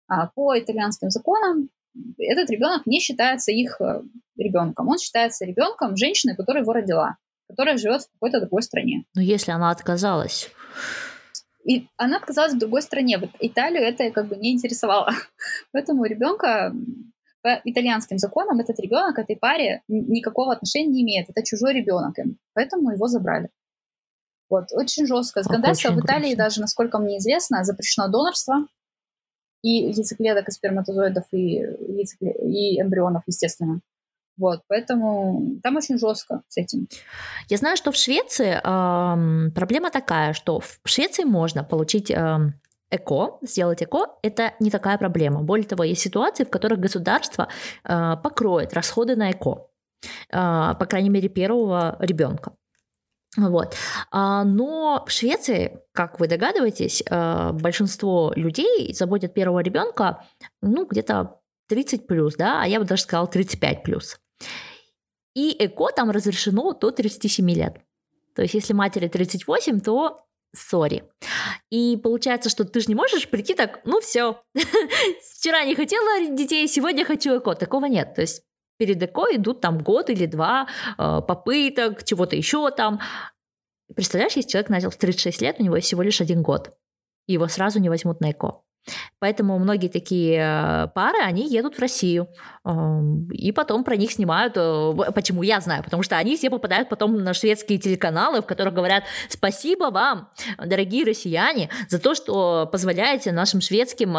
А, по итальянским законам этот ребенок не считается их э, ребенком. Он считается ребенком женщины, которая его родила, которая живет в какой-то другой стране. Но если она отказалась? И она отказалась в другой стране. Вот Италию это как бы не интересовало. Поэтому ребенка по итальянским законам этот ребенок этой паре никакого отношения не имеет. Это чужой ребенок им. Поэтому его забрали. Вот, очень жестко. Законодательство в Италии, даже, насколько мне известно, запрещено донорство и яйцеклеток, и сперматозоидов, и, яйцекле... и эмбрионов, естественно. Вот, поэтому там очень жестко с этим. Я знаю, что в Швеции э, проблема такая, что в Швеции можно получить э, ЭКО, сделать ЭКО, это не такая проблема. Более того, есть ситуации, в которых государство э, покроет расходы на ЭКО, э, по крайней мере, первого ребенка. Вот. А, но в Швеции, как вы догадываетесь, э, большинство людей заботят первого ребенка, ну, где-то 30 плюс, да, а я бы даже сказала 35 плюс. И ЭКО там разрешено до 37 лет. То есть, если матери 38, то сори. И получается, что ты же не можешь прийти так, ну все, вчера не хотела детей, сегодня хочу ЭКО. Такого нет. То есть перед ЭКО идут там год или два э, попыток, чего-то еще там. Представляешь, если человек начал в 36 лет, у него всего лишь один год, его сразу не возьмут на ЭКО. Поэтому многие такие э, пары, они едут в Россию, эм, и потом про них снимают. Э, почему я знаю? Потому что они все попадают потом на шведские телеканалы, в которых говорят «Спасибо вам, дорогие россияне, за то, что позволяете нашим шведским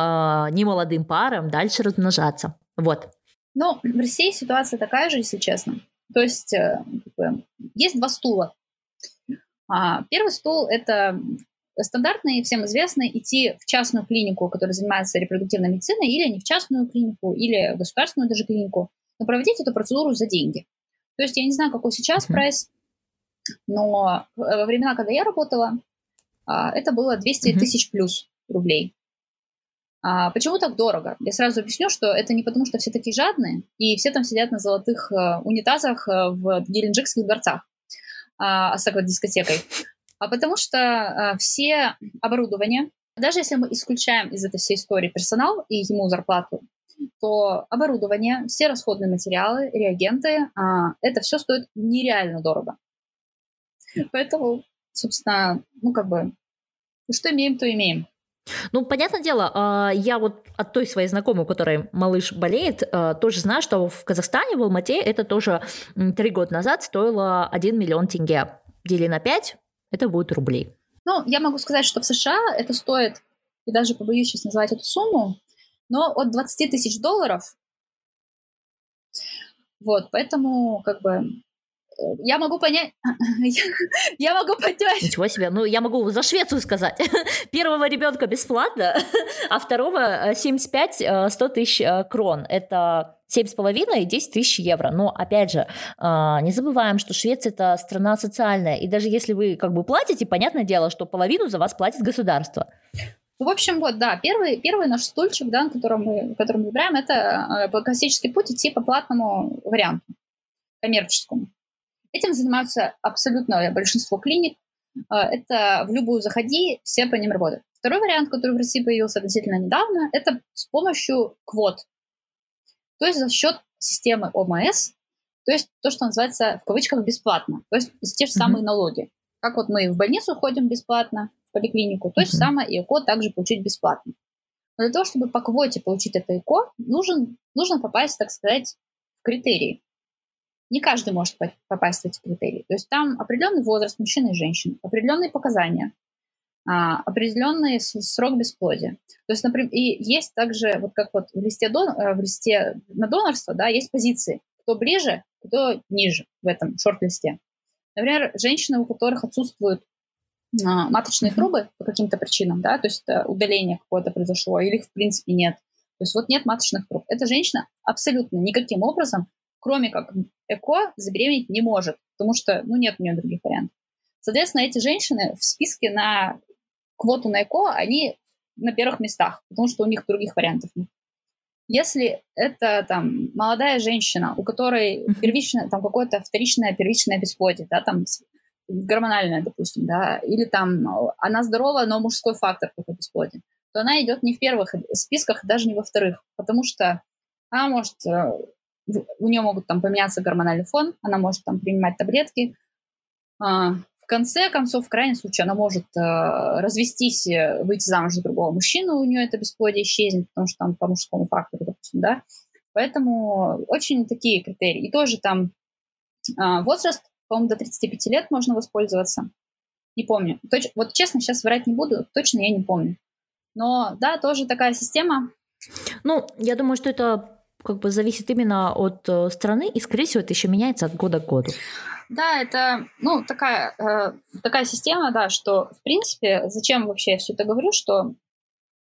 немолодым парам дальше размножаться». Вот. Ну, в России ситуация такая же, если честно. То есть есть два стула. А, первый стул – это стандартный, всем известный, идти в частную клинику, которая занимается репродуктивной медициной, или не в частную клинику, или в государственную даже клинику, но проводить эту процедуру за деньги. То есть я не знаю, какой сейчас uh-huh. прайс, но во времена, когда я работала, а, это было 200 uh-huh. тысяч плюс рублей. А почему так дорого? Я сразу объясню, что это не потому, что все такие жадные, и все там сидят на золотых э, унитазах э, в геленджикских дворцах а, с дискотекой а потому что а, все оборудование, даже если мы исключаем из этой всей истории персонал и ему зарплату, то оборудование, все расходные материалы, реагенты, а, это все стоит нереально дорого. Поэтому, собственно, ну как бы, что имеем, то имеем. Ну, понятное дело, а, я вот от той своей знакомой, у которой малыш болеет, а, тоже знаю, что в Казахстане, в Алмате, это тоже три года назад стоило 1 миллион тенге. Дели на 5, это будет рублей. Ну, я могу сказать, что в США это стоит, и даже побоюсь сейчас назвать эту сумму, но от 20 тысяч долларов. Вот, поэтому, как бы, я могу понять... я могу понять... Ничего себе. Ну, я могу за Швецию сказать. Первого ребенка бесплатно, а второго 75-100 э, э, тысяч э, крон. Это 7,5 и 10 тысяч евро. Но, опять же, не забываем, что Швеция – это страна социальная. И даже если вы как бы платите, понятное дело, что половину за вас платит государство. Ну, в общем, вот, да, первый, первый наш стульчик, да, на котором мы, который мы выбираем, это классический путь идти по платному варианту, коммерческому. Этим занимаются абсолютно большинство клиник. А, это в любую заходи, все по ним работают. Второй вариант, который в России появился относительно недавно, это с помощью квот. То есть за счет системы ОМС, то есть то, что называется в кавычках бесплатно. То есть те же самые mm-hmm. налоги. Как вот мы в больницу ходим бесплатно, в поликлинику, то mm-hmm. же самое и ЭКО также получить бесплатно. Но для того, чтобы по квоте получить это ЭКО, нужен, нужно попасть, так сказать, в критерии не каждый может попасть в эти критерии. То есть там определенный возраст мужчины и женщин, определенные показания, а, определенный срок бесплодия. То есть, например, и есть также, вот как вот в листе, дон, э, в листе на донорство, да, есть позиции, кто ближе, кто ниже в этом шорт-листе. Например, женщины, у которых отсутствуют а, маточные трубы по каким-то причинам, да, то есть э, удаление какое-то произошло, или их в принципе нет. То есть вот нет маточных труб. Эта женщина абсолютно никаким образом кроме как ЭКО, забеременеть не может, потому что, ну, нет у нее других вариантов. Соответственно, эти женщины в списке на квоту на ЭКО, они на первых местах, потому что у них других вариантов нет. Если это там молодая женщина, у которой первичное, там какое-то вторичное первичное бесплодие, да, там гормональное, допустим, да, или там она здорова, но мужской фактор какой-то бесплодие, то она идет не в первых списках, даже не во вторых, потому что она может э, у нее могут там поменяться гормональный фон, она может там принимать таблетки. А, в конце концов, в крайнем случае, она может э, развестись, выйти замуж за другого мужчину, у нее это бесплодие исчезнет, потому что там по мужскому фактору, допустим, да. Поэтому очень такие критерии. И тоже там а, возраст, по-моему, до 35 лет можно воспользоваться. Не помню. Точ, вот честно, сейчас врать не буду, точно я не помню. Но да, тоже такая система. Ну, я думаю, что это как бы зависит именно от э, страны, и, скорее всего, это еще меняется от года к году. Да, это, ну, такая, э, такая система, да, что, в принципе, зачем вообще я все это говорю, что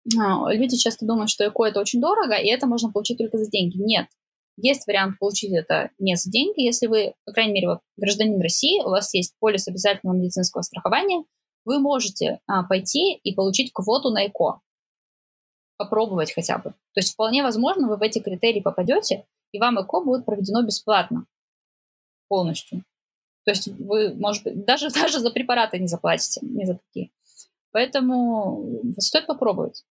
э, люди часто думают, что ЭКО это очень дорого, и это можно получить только за деньги. Нет. Есть вариант получить это не за деньги, если вы, по крайней мере, вот, гражданин России, у вас есть полис обязательного медицинского страхования, вы можете а, пойти и получить квоту на ЭКО. Попробовать хотя бы. То есть вполне возможно, вы в эти критерии попадете, и вам ЭКО будет проведено бесплатно. Полностью. То есть вы, может быть, даже, даже за препараты не заплатите, не за такие. Поэтому стоит попробовать.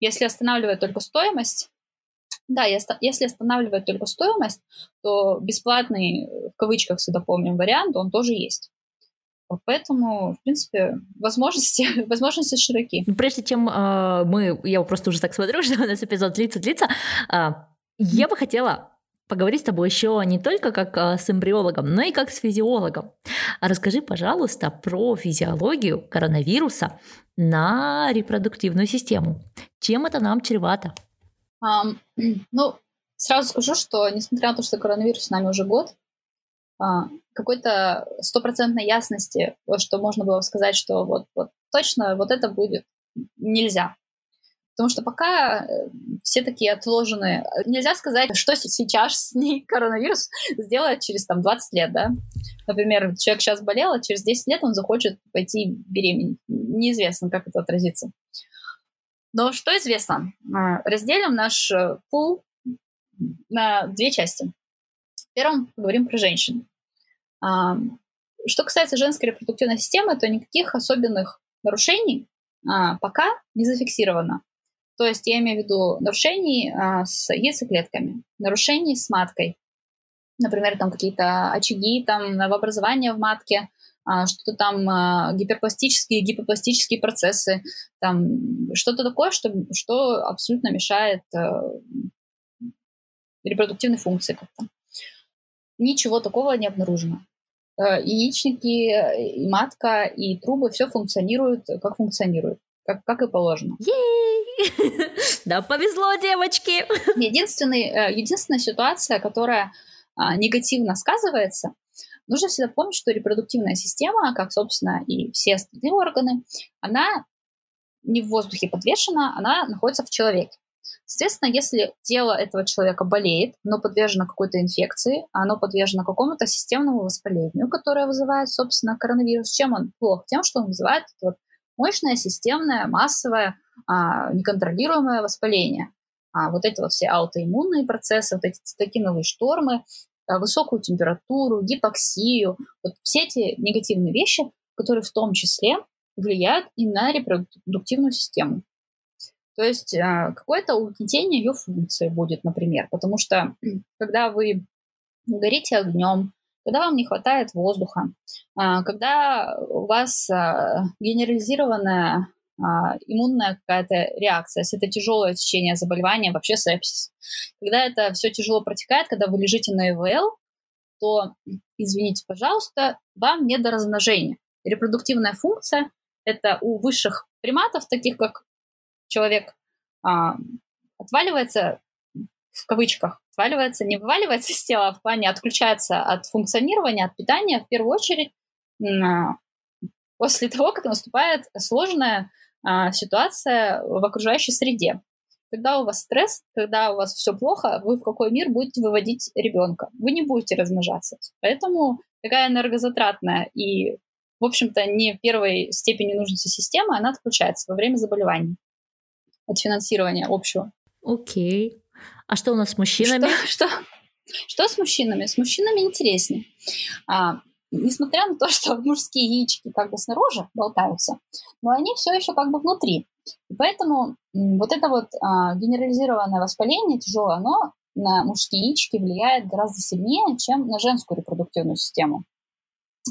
Если останавливает только стоимость, да, если останавливает только стоимость, то бесплатный, в кавычках всегда помним, вариант, он тоже есть. Поэтому, в принципе, возможности, возможности широки. Ну, прежде чем э, мы, я просто уже так смотрю, что у нас эпизод длится, длится, э, я бы хотела поговорить с тобой еще не только как э, с эмбриологом, но и как с физиологом. А расскажи, пожалуйста, про физиологию коронавируса на репродуктивную систему. Чем это нам чревато? Um, ну, сразу скажу, что несмотря на то, что коронавирус с нами уже год, uh, какой-то стопроцентной ясности, что можно было сказать, что вот, вот точно вот это будет, нельзя. Потому что пока э, все такие отложенные. Нельзя сказать, что сейчас с ней коронавирус сделает через там, 20 лет, да? Например, человек сейчас болел, а через 10 лет он захочет пойти беременеть. Неизвестно, как это отразится. Но что известно? А, разделим наш э, пул на две части. Первым поговорим про женщин. А, что касается женской репродуктивной системы, то никаких особенных нарушений а, пока не зафиксировано. То есть я имею в виду нарушений с яйцеклетками, нарушений с маткой. Например, там какие-то очаги, там новообразования в матке, а, что-то там а, гиперпластические, гипопластические процессы, там что-то такое, что, что абсолютно мешает э, репродуктивной функции как-то. Ничего такого не обнаружено. Э, яичники, и матка, и трубы, все функционируют, как функционируют, как, как и положено. Да, повезло, девочки! Единственный, э, единственная ситуация, которая а, негативно сказывается, Нужно всегда помнить, что репродуктивная система, как, собственно, и все остальные органы, она не в воздухе подвешена, она находится в человеке. Соответственно, если тело этого человека болеет, но подвержено какой-то инфекции, оно подвержено какому-то системному воспалению, которое вызывает, собственно, коронавирус. Чем он плох? Тем, что он вызывает вот мощное, системное, массовое, а, неконтролируемое воспаление. А вот эти вот все аутоиммунные процессы, вот эти цитокиновые штормы, Э, высокую температуру, гипоксию, вот все эти негативные вещи, которые в том числе влияют и на репродуктивную систему. То есть э, какое-то угнетение ее функции будет, например, потому что когда вы горите огнем, когда вам не хватает воздуха, э, когда у вас генерализированная а, иммунная какая-то реакция, если это тяжелое течение заболевания, вообще сепсис. Когда это все тяжело протекает, когда вы лежите на ИВЛ, то, извините, пожалуйста, вам не до размножения. Репродуктивная функция – это у высших приматов, таких как человек, а, отваливается, в кавычках, отваливается, не вываливается из тела, а в плане отключается от функционирования, от питания, в первую очередь, после того, как наступает сложная а, ситуация в окружающей среде. Когда у вас стресс, когда у вас все плохо, вы в какой мир будете выводить ребенка? Вы не будете размножаться. Поэтому такая энергозатратная и, в общем-то, не первой степени нужности система, она отключается во время заболеваний от финансирования общего. Окей. А что у нас с мужчинами? Что, что, что с мужчинами? С мужчинами интереснее. А, несмотря на то, что мужские яички как бы снаружи болтаются, но они все еще как бы внутри. И поэтому вот это вот а, генерализированное воспаление тяжелое, оно на мужские яички влияет гораздо сильнее, чем на женскую репродуктивную систему.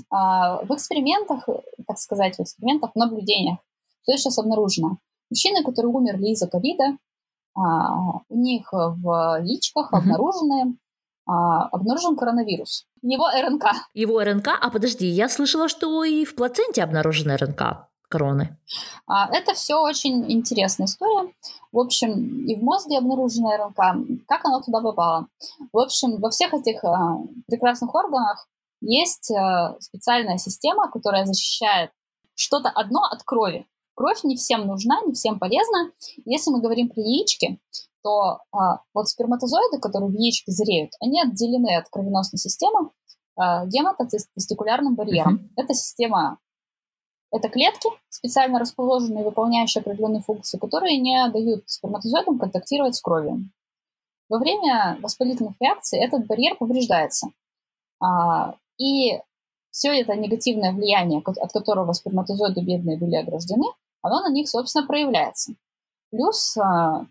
А, в экспериментах, так сказать, в экспериментах, в наблюдениях, что сейчас обнаружено? Мужчины, которые умерли из-за ковида, а, у них в яичках обнаружены а, обнаружен коронавирус. Его РНК. Его РНК? А подожди, я слышала, что и в плаценте обнаружена РНК короны. А, это все очень интересная история. В общем, и в мозге обнаружена РНК. Как оно туда попало? В общем, во всех этих прекрасных органах есть специальная система, которая защищает что-то одно от крови. Кровь не всем нужна, не всем полезна. Если мы говорим про яички, то а, вот сперматозоиды, которые в яичке зреют, они отделены от кровеносной системы а, гематотестикулярным барьером. Mm-hmm. Эта система это клетки, специально расположенные, выполняющие определенные функции, которые не дают сперматозоидам контактировать с кровью. Во время воспалительных реакций этот барьер повреждается. А, и все это негативное влияние, от которого сперматозоиды бедные были ограждены, оно на них, собственно, проявляется. Плюс а,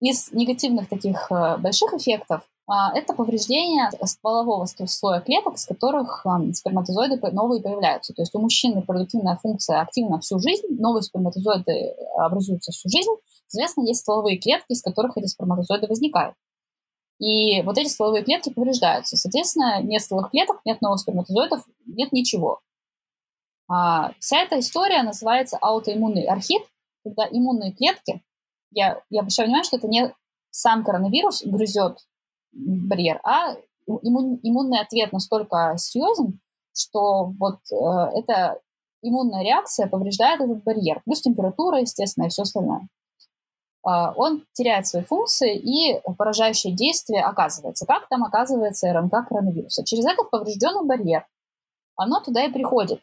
из негативных таких а, больших эффектов а, это повреждение стволового слоя клеток, с которых сперматозоиды новые появляются. То есть у мужчин репродуктивная функция активна всю жизнь, новые сперматозоиды образуются всю жизнь. Соответственно, есть стволовые клетки, из которых эти сперматозоиды возникают. И вот эти стволовые клетки повреждаются. Соответственно, нет стволовых клеток, нет новых сперматозоидов, нет ничего. А, вся эта история называется аутоиммунный архит, когда иммунные клетки, я, я обращаю внимание, что это не сам коронавирус грызет барьер, а иммун, иммунный ответ настолько серьезен, что вот э, эта иммунная реакция повреждает этот барьер, плюс температура, естественно, и все остальное. Э, он теряет свои функции, и поражающее действие оказывается. Как там оказывается РНК коронавируса? Через этот поврежденный барьер оно туда и приходит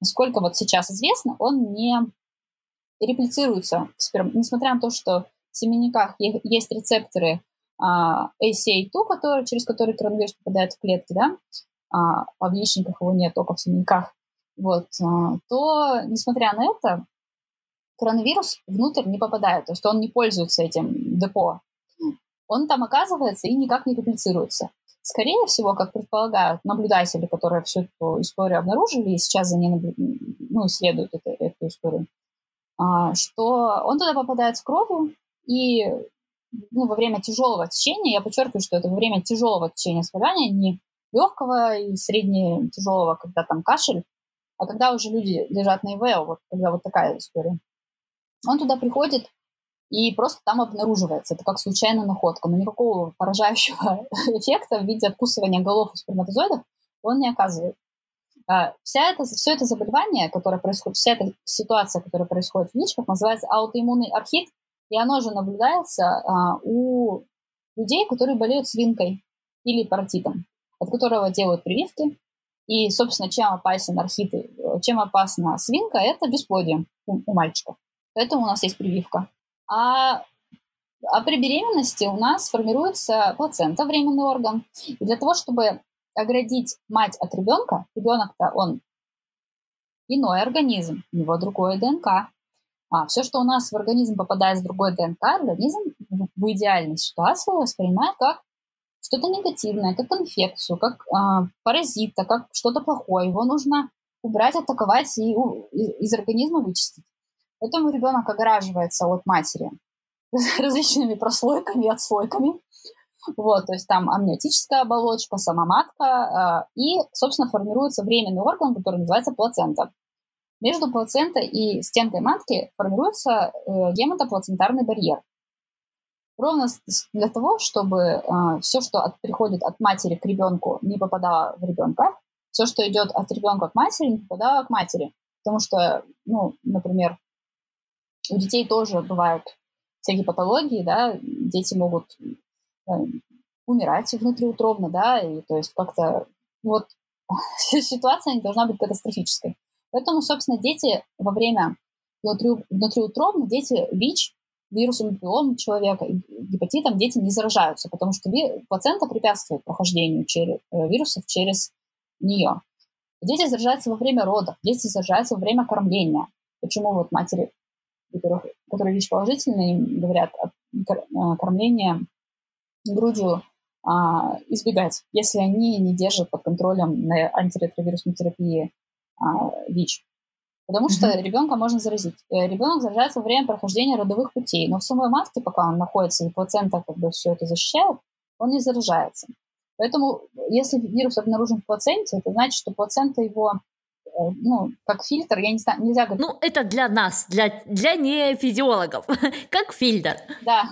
насколько вот сейчас известно, он не реплицируется в сперм... Несмотря на то, что в семенниках есть рецепторы а, ACA2, которые, через которые коронавирус попадает в клетки, да, а, а в яичниках его нет, только в семенниках, вот, а, то, несмотря на это, коронавирус внутрь не попадает, то есть он не пользуется этим депо. Он там оказывается и никак не реплицируется. Скорее всего, как предполагают наблюдатели, которые всю эту историю обнаружили и сейчас за ней ну, исследуют эту, эту историю, а, что он туда попадает с кровью, и ну, во время тяжелого течения, я подчеркиваю, что это во время тяжелого течения воспаления, не легкого и средне тяжелого, когда там кашель, а когда уже люди лежат на ИВЛ, вот когда вот такая история. Он туда приходит и просто там обнаруживается. Это как случайная находка. Но никакого поражающего эффекта в виде откусывания голов у сперматозоидов он не оказывает. А, вся это, все это заболевание, которое происходит, вся эта ситуация, которая происходит в яичках, называется аутоиммунный архит, и оно же наблюдается а, у людей, которые болеют свинкой или паротитом, от которого делают прививки. И, собственно, чем опасен архит, чем опасна свинка, это бесплодие у, у мальчиков. Поэтому у нас есть прививка. А, а при беременности у нас формируется плацента, временный орган. И для того, чтобы оградить мать от ребенка, ребенок-то он иной организм, у него другое ДНК. А все, что у нас в организм попадает с другой ДНК, организм в идеальной ситуации воспринимает как что-то негативное, как инфекцию, как э, паразита, как что-то плохое. Его нужно убрать, атаковать и у, из организма вычистить. Поэтому ребенок огораживается от матери различными прослойками, отслойками. Вот, то есть там амниотическая оболочка, сама матка, э, и, собственно, формируется временный орган, который называется плацента. Между плацентой и стенкой матки формируется э, гематоплацентарный барьер. Ровно для того, чтобы э, все, что от, приходит от матери к ребенку, не попадало в ребенка, все, что идет от ребенка к матери, не попадало к матери. Потому что, ну, например, у детей тоже бывают всякие патологии, да, дети могут э, умирать внутриутробно, да, и то есть как-то вот ситуация не должна быть катастрофической. Поэтому, собственно, дети во время внутри, внутриутробно, дети ВИЧ, вирусом папиллома человека, гепатитом дети не заражаются, потому что плацента препятствует прохождению через, э, вирусов через нее. Дети заражаются во время родов, дети заражаются во время кормления. Почему вот матери которых, которые ВИЧ-положительные, говорят от а, кормления грудью а, избегать, если они не держат под контролем на антиретровирусной терапии а, ВИЧ. Потому что mm-hmm. ребенка можно заразить. Э, Ребенок заражается во время прохождения родовых путей, но в самой матке, пока он находится, и плацента как бы все это защищает, он не заражается. Поэтому, если вирус обнаружен в плаценте, это значит, что плацента его э, ну, как фильтр, я не знаю, нельзя говорить. Ну, это для нас, для, для не физиологов, как фильтр. Да.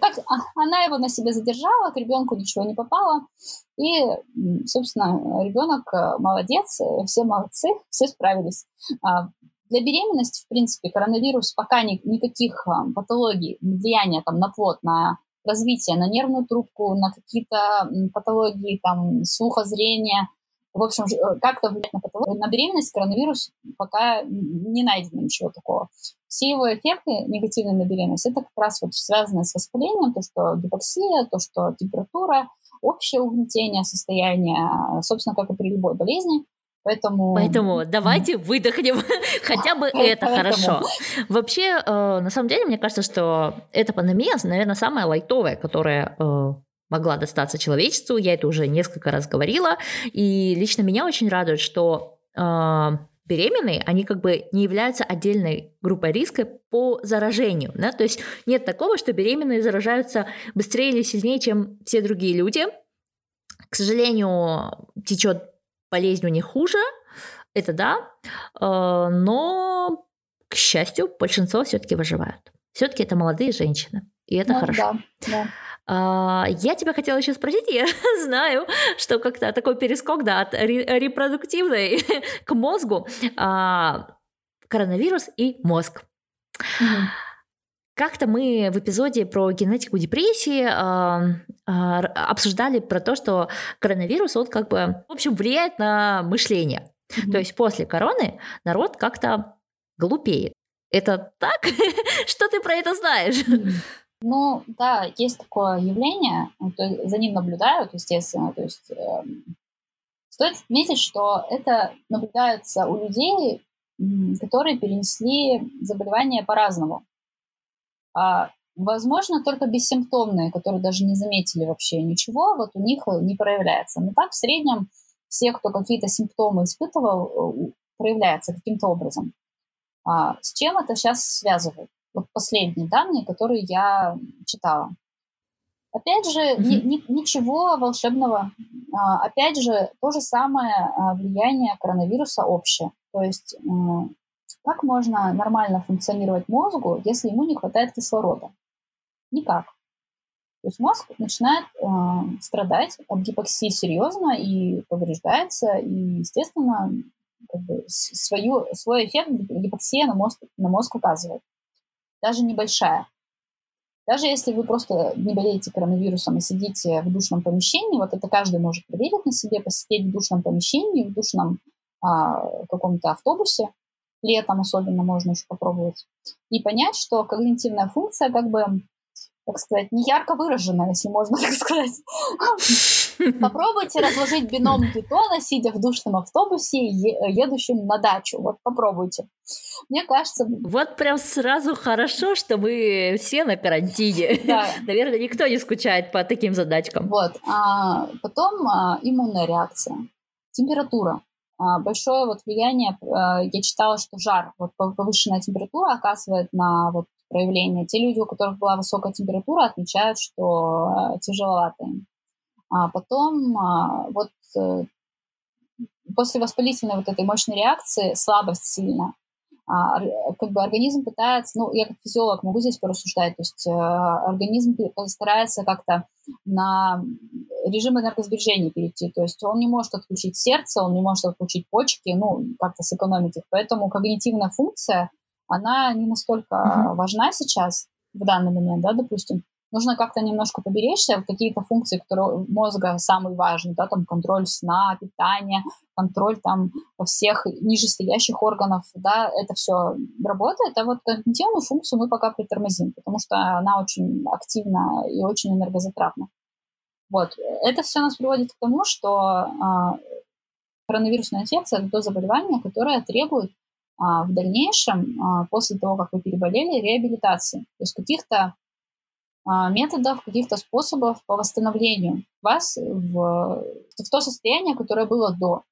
Так, а, она его на себе задержала, к ребенку ничего не попало. И, собственно, ребенок э, молодец, э, все молодцы, все справились. А, для беременности, в принципе, коронавирус пока ни, никаких патологий, влияния там, на плод, на развитие, на нервную трубку, на какие-то патологии там, слуха, зрения, в общем, э, как-то влиять на патологию. На беременность коронавирус пока не найдено ничего такого. Все его эффекты негативные на беременность, это как раз вот связано с воспалением, то, что гипоксия, то, что температура, общее угнетение состояния, собственно, как и при любой болезни. Поэтому... Поэтому давайте выдохнем, хотя бы это хорошо. Вообще, э, на самом деле, мне кажется, что эта пандемия, наверное, самая лайтовая, которая э, могла достаться человечеству. Я это уже несколько раз говорила. И лично меня очень радует, что э, беременные, они как бы не являются отдельной группой риска по заражению. Да? То есть нет такого, что беременные заражаются быстрее или сильнее, чем все другие люди. К сожалению, течет болезнь у них хуже, это да, э, но, к счастью, большинство все-таки выживают. Все-таки это молодые женщины, и это ну, хорошо. Да, да. А, я тебя хотела еще спросить, я знаю, что как-то такой перескок, да, от репродуктивной к мозгу, а, коронавирус и мозг. Как-то мы в эпизоде про генетику депрессии э, э, обсуждали про то, что коронавирус, он как бы, в общем, влияет на мышление. Mm-hmm. То есть после короны народ как-то глупеет. Это так? что ты про это знаешь? Ну, да, есть такое явление, то за ним наблюдают, естественно. То есть э, стоит отметить, что это наблюдается у людей, которые перенесли заболевание по-разному. А, возможно, только бессимптомные, которые даже не заметили вообще ничего, вот у них не проявляется. Но так в среднем все, кто какие-то симптомы испытывал, э, проявляется каким-то образом. А, с чем это сейчас связывают? Вот последние данные, которые я читала. Опять же, mm-hmm. ни, ни, ничего волшебного. А, опять же, то же самое а, влияние коронавируса общее. То есть, как можно нормально функционировать мозгу, если ему не хватает кислорода? Никак. То есть мозг начинает э, страдать от гипоксии серьезно и повреждается, и, естественно, как бы свою, свой эффект гипоксия на мозг, на мозг указывает даже небольшая. Даже если вы просто не болеете коронавирусом и сидите в душном помещении, вот это каждый может проверить на себе, посидеть в душном помещении, в душном а, каком-то автобусе, летом особенно можно еще попробовать, и понять, что когнитивная функция как бы так сказать, не ярко выражена, если можно так сказать. Попробуйте разложить бином бетона, сидя в душном автобусе, едущем на дачу. Вот попробуйте. Мне кажется... Вот прям сразу хорошо, что мы все на карантине. Да. Наверное, никто не скучает по таким задачкам. Вот. А потом а, иммунная реакция. Температура. А, большое вот влияние, а, я читала, что жар, вот повышенная температура оказывает на вот проявления. Те люди, у которых была высокая температура, отмечают, что тяжеловато им. А потом а, вот э, после воспалительной вот этой мощной реакции слабость сильно. А, как бы организм пытается, ну, я как физиолог могу здесь порассуждать, то есть э, организм старается как-то на режим энергосбережения перейти, то есть он не может отключить сердце, он не может отключить почки, ну, как-то сэкономить их, поэтому когнитивная функция – она не настолько mm-hmm. важна сейчас, в данный момент, да, допустим. Нужно как-то немножко поберечься, какие-то функции, которые мозга самые важные, да, там контроль сна, питания, контроль там всех нижестоящих органов, да, это все работает, а вот когнитивную функцию мы пока притормозим, потому что она очень активна и очень энергозатратна. Вот. Это все нас приводит к тому, что э, коронавирусная инфекция – это то заболевание, которое требует а, в дальнейшем, а, после того, как вы переболели, реабилитации. То есть каких-то а, методов, каких-то способов по восстановлению вас в, в то состояние, которое было до.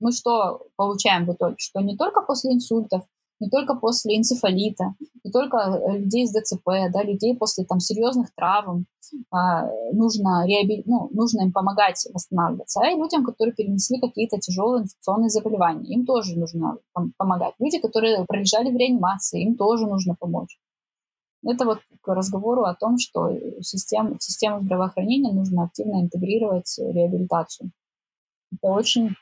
Мы что получаем в итоге? Что не только после инсультов, не только после энцефалита, не только э, людей с ДЦП, да, людей после там, серьезных травм а, нужно, реабили... ну, нужно им помогать восстанавливаться, а и людям, которые перенесли какие-то тяжелые инфекционные заболевания, им тоже нужно помогать. Люди, которые пролежали в реанимации, им тоже нужно помочь. Это вот к разговору о том, что систем, в систему здравоохранения нужно активно интегрировать реабилитацию. Это очень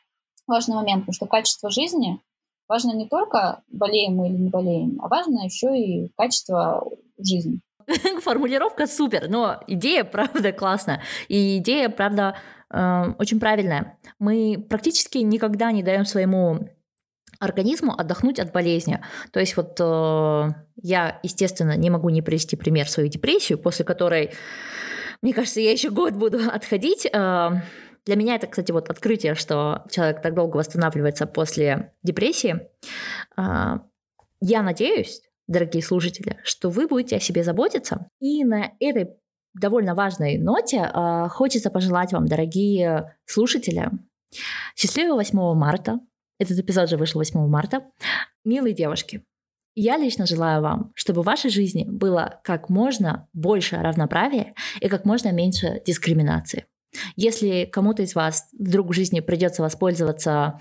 важный момент, потому что качество жизни важно не только болеем мы или не болеем, а важно еще и качество жизни. Формулировка супер, но идея, правда, классная. И идея, правда, э, очень правильная. Мы практически никогда не даем своему организму отдохнуть от болезни. То есть вот э, я, естественно, не могу не привести пример свою депрессию, после которой, мне кажется, я еще год буду отходить. Э, для меня это, кстати, вот открытие, что человек так долго восстанавливается после депрессии. Э, я надеюсь, дорогие слушатели, что вы будете о себе заботиться. И на этой довольно важной ноте э, хочется пожелать вам, дорогие слушатели, счастливого 8 марта, этот эпизод же вышел 8 марта. Милые девушки, я лично желаю вам, чтобы в вашей жизни было как можно больше равноправия и как можно меньше дискриминации. Если кому-то из вас вдруг в жизни придется воспользоваться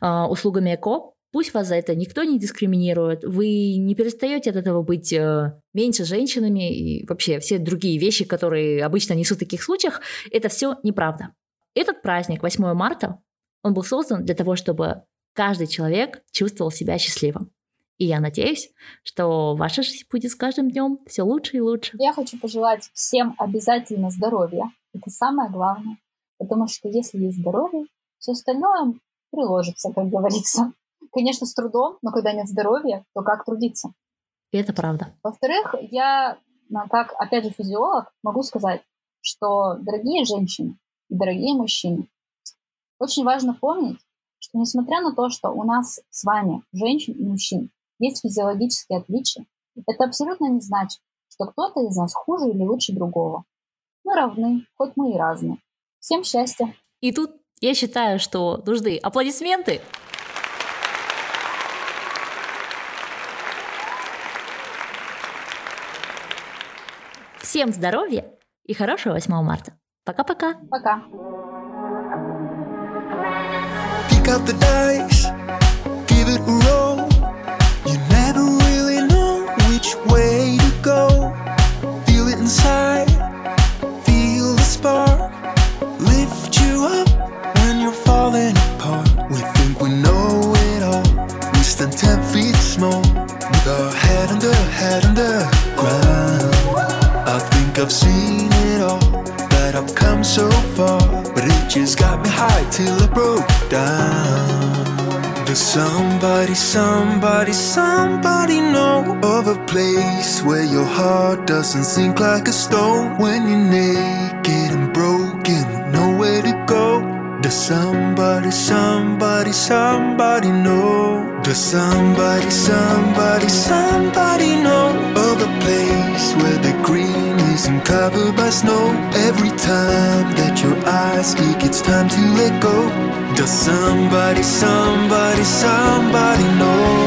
э, услугами ЭКО, пусть вас за это никто не дискриминирует, вы не перестаете от этого быть э, меньше женщинами и вообще все другие вещи, которые обычно несут в таких случаях, это все неправда. Этот праздник 8 марта, он был создан для того, чтобы каждый человек чувствовал себя счастливым. И я надеюсь, что ваша жизнь будет с каждым днем все лучше и лучше. Я хочу пожелать всем обязательно здоровья. Это самое главное. Потому что если есть здоровье, все остальное приложится, как говорится. Конечно, с трудом, но когда нет здоровья, то как трудиться? И это правда. Во-вторых, я, как, опять же, физиолог, могу сказать, что, дорогие женщины и дорогие мужчины, очень важно помнить, что несмотря на то, что у нас с вами, женщин и мужчин, есть физиологические отличия, это абсолютно не значит, что кто-то из нас хуже или лучше другого. Мы равны, хоть мы и разные. Всем счастья! И тут я считаю, что нужны аплодисменты. Всем здоровья и хорошего 8 марта. Пока-пока. Пока. -пока. Пока. Pick up the dice, give it a roll. You never really know which way to go. Feel it inside, feel the spark, lift you up when you're falling apart. We think we know it all, we stand ten feet small, with our head under, head under ground. I think I've seen so far, but it just got me high till I broke down. Does somebody, somebody, somebody know of a place where your heart doesn't sink like a stone when you're naked and broken, nowhere to go? Does somebody, somebody, somebody know? Does somebody, somebody, somebody know of a place where the green isn't covered by snow? Every time that your eyes speak, it's time to let go. Does somebody, somebody, somebody know?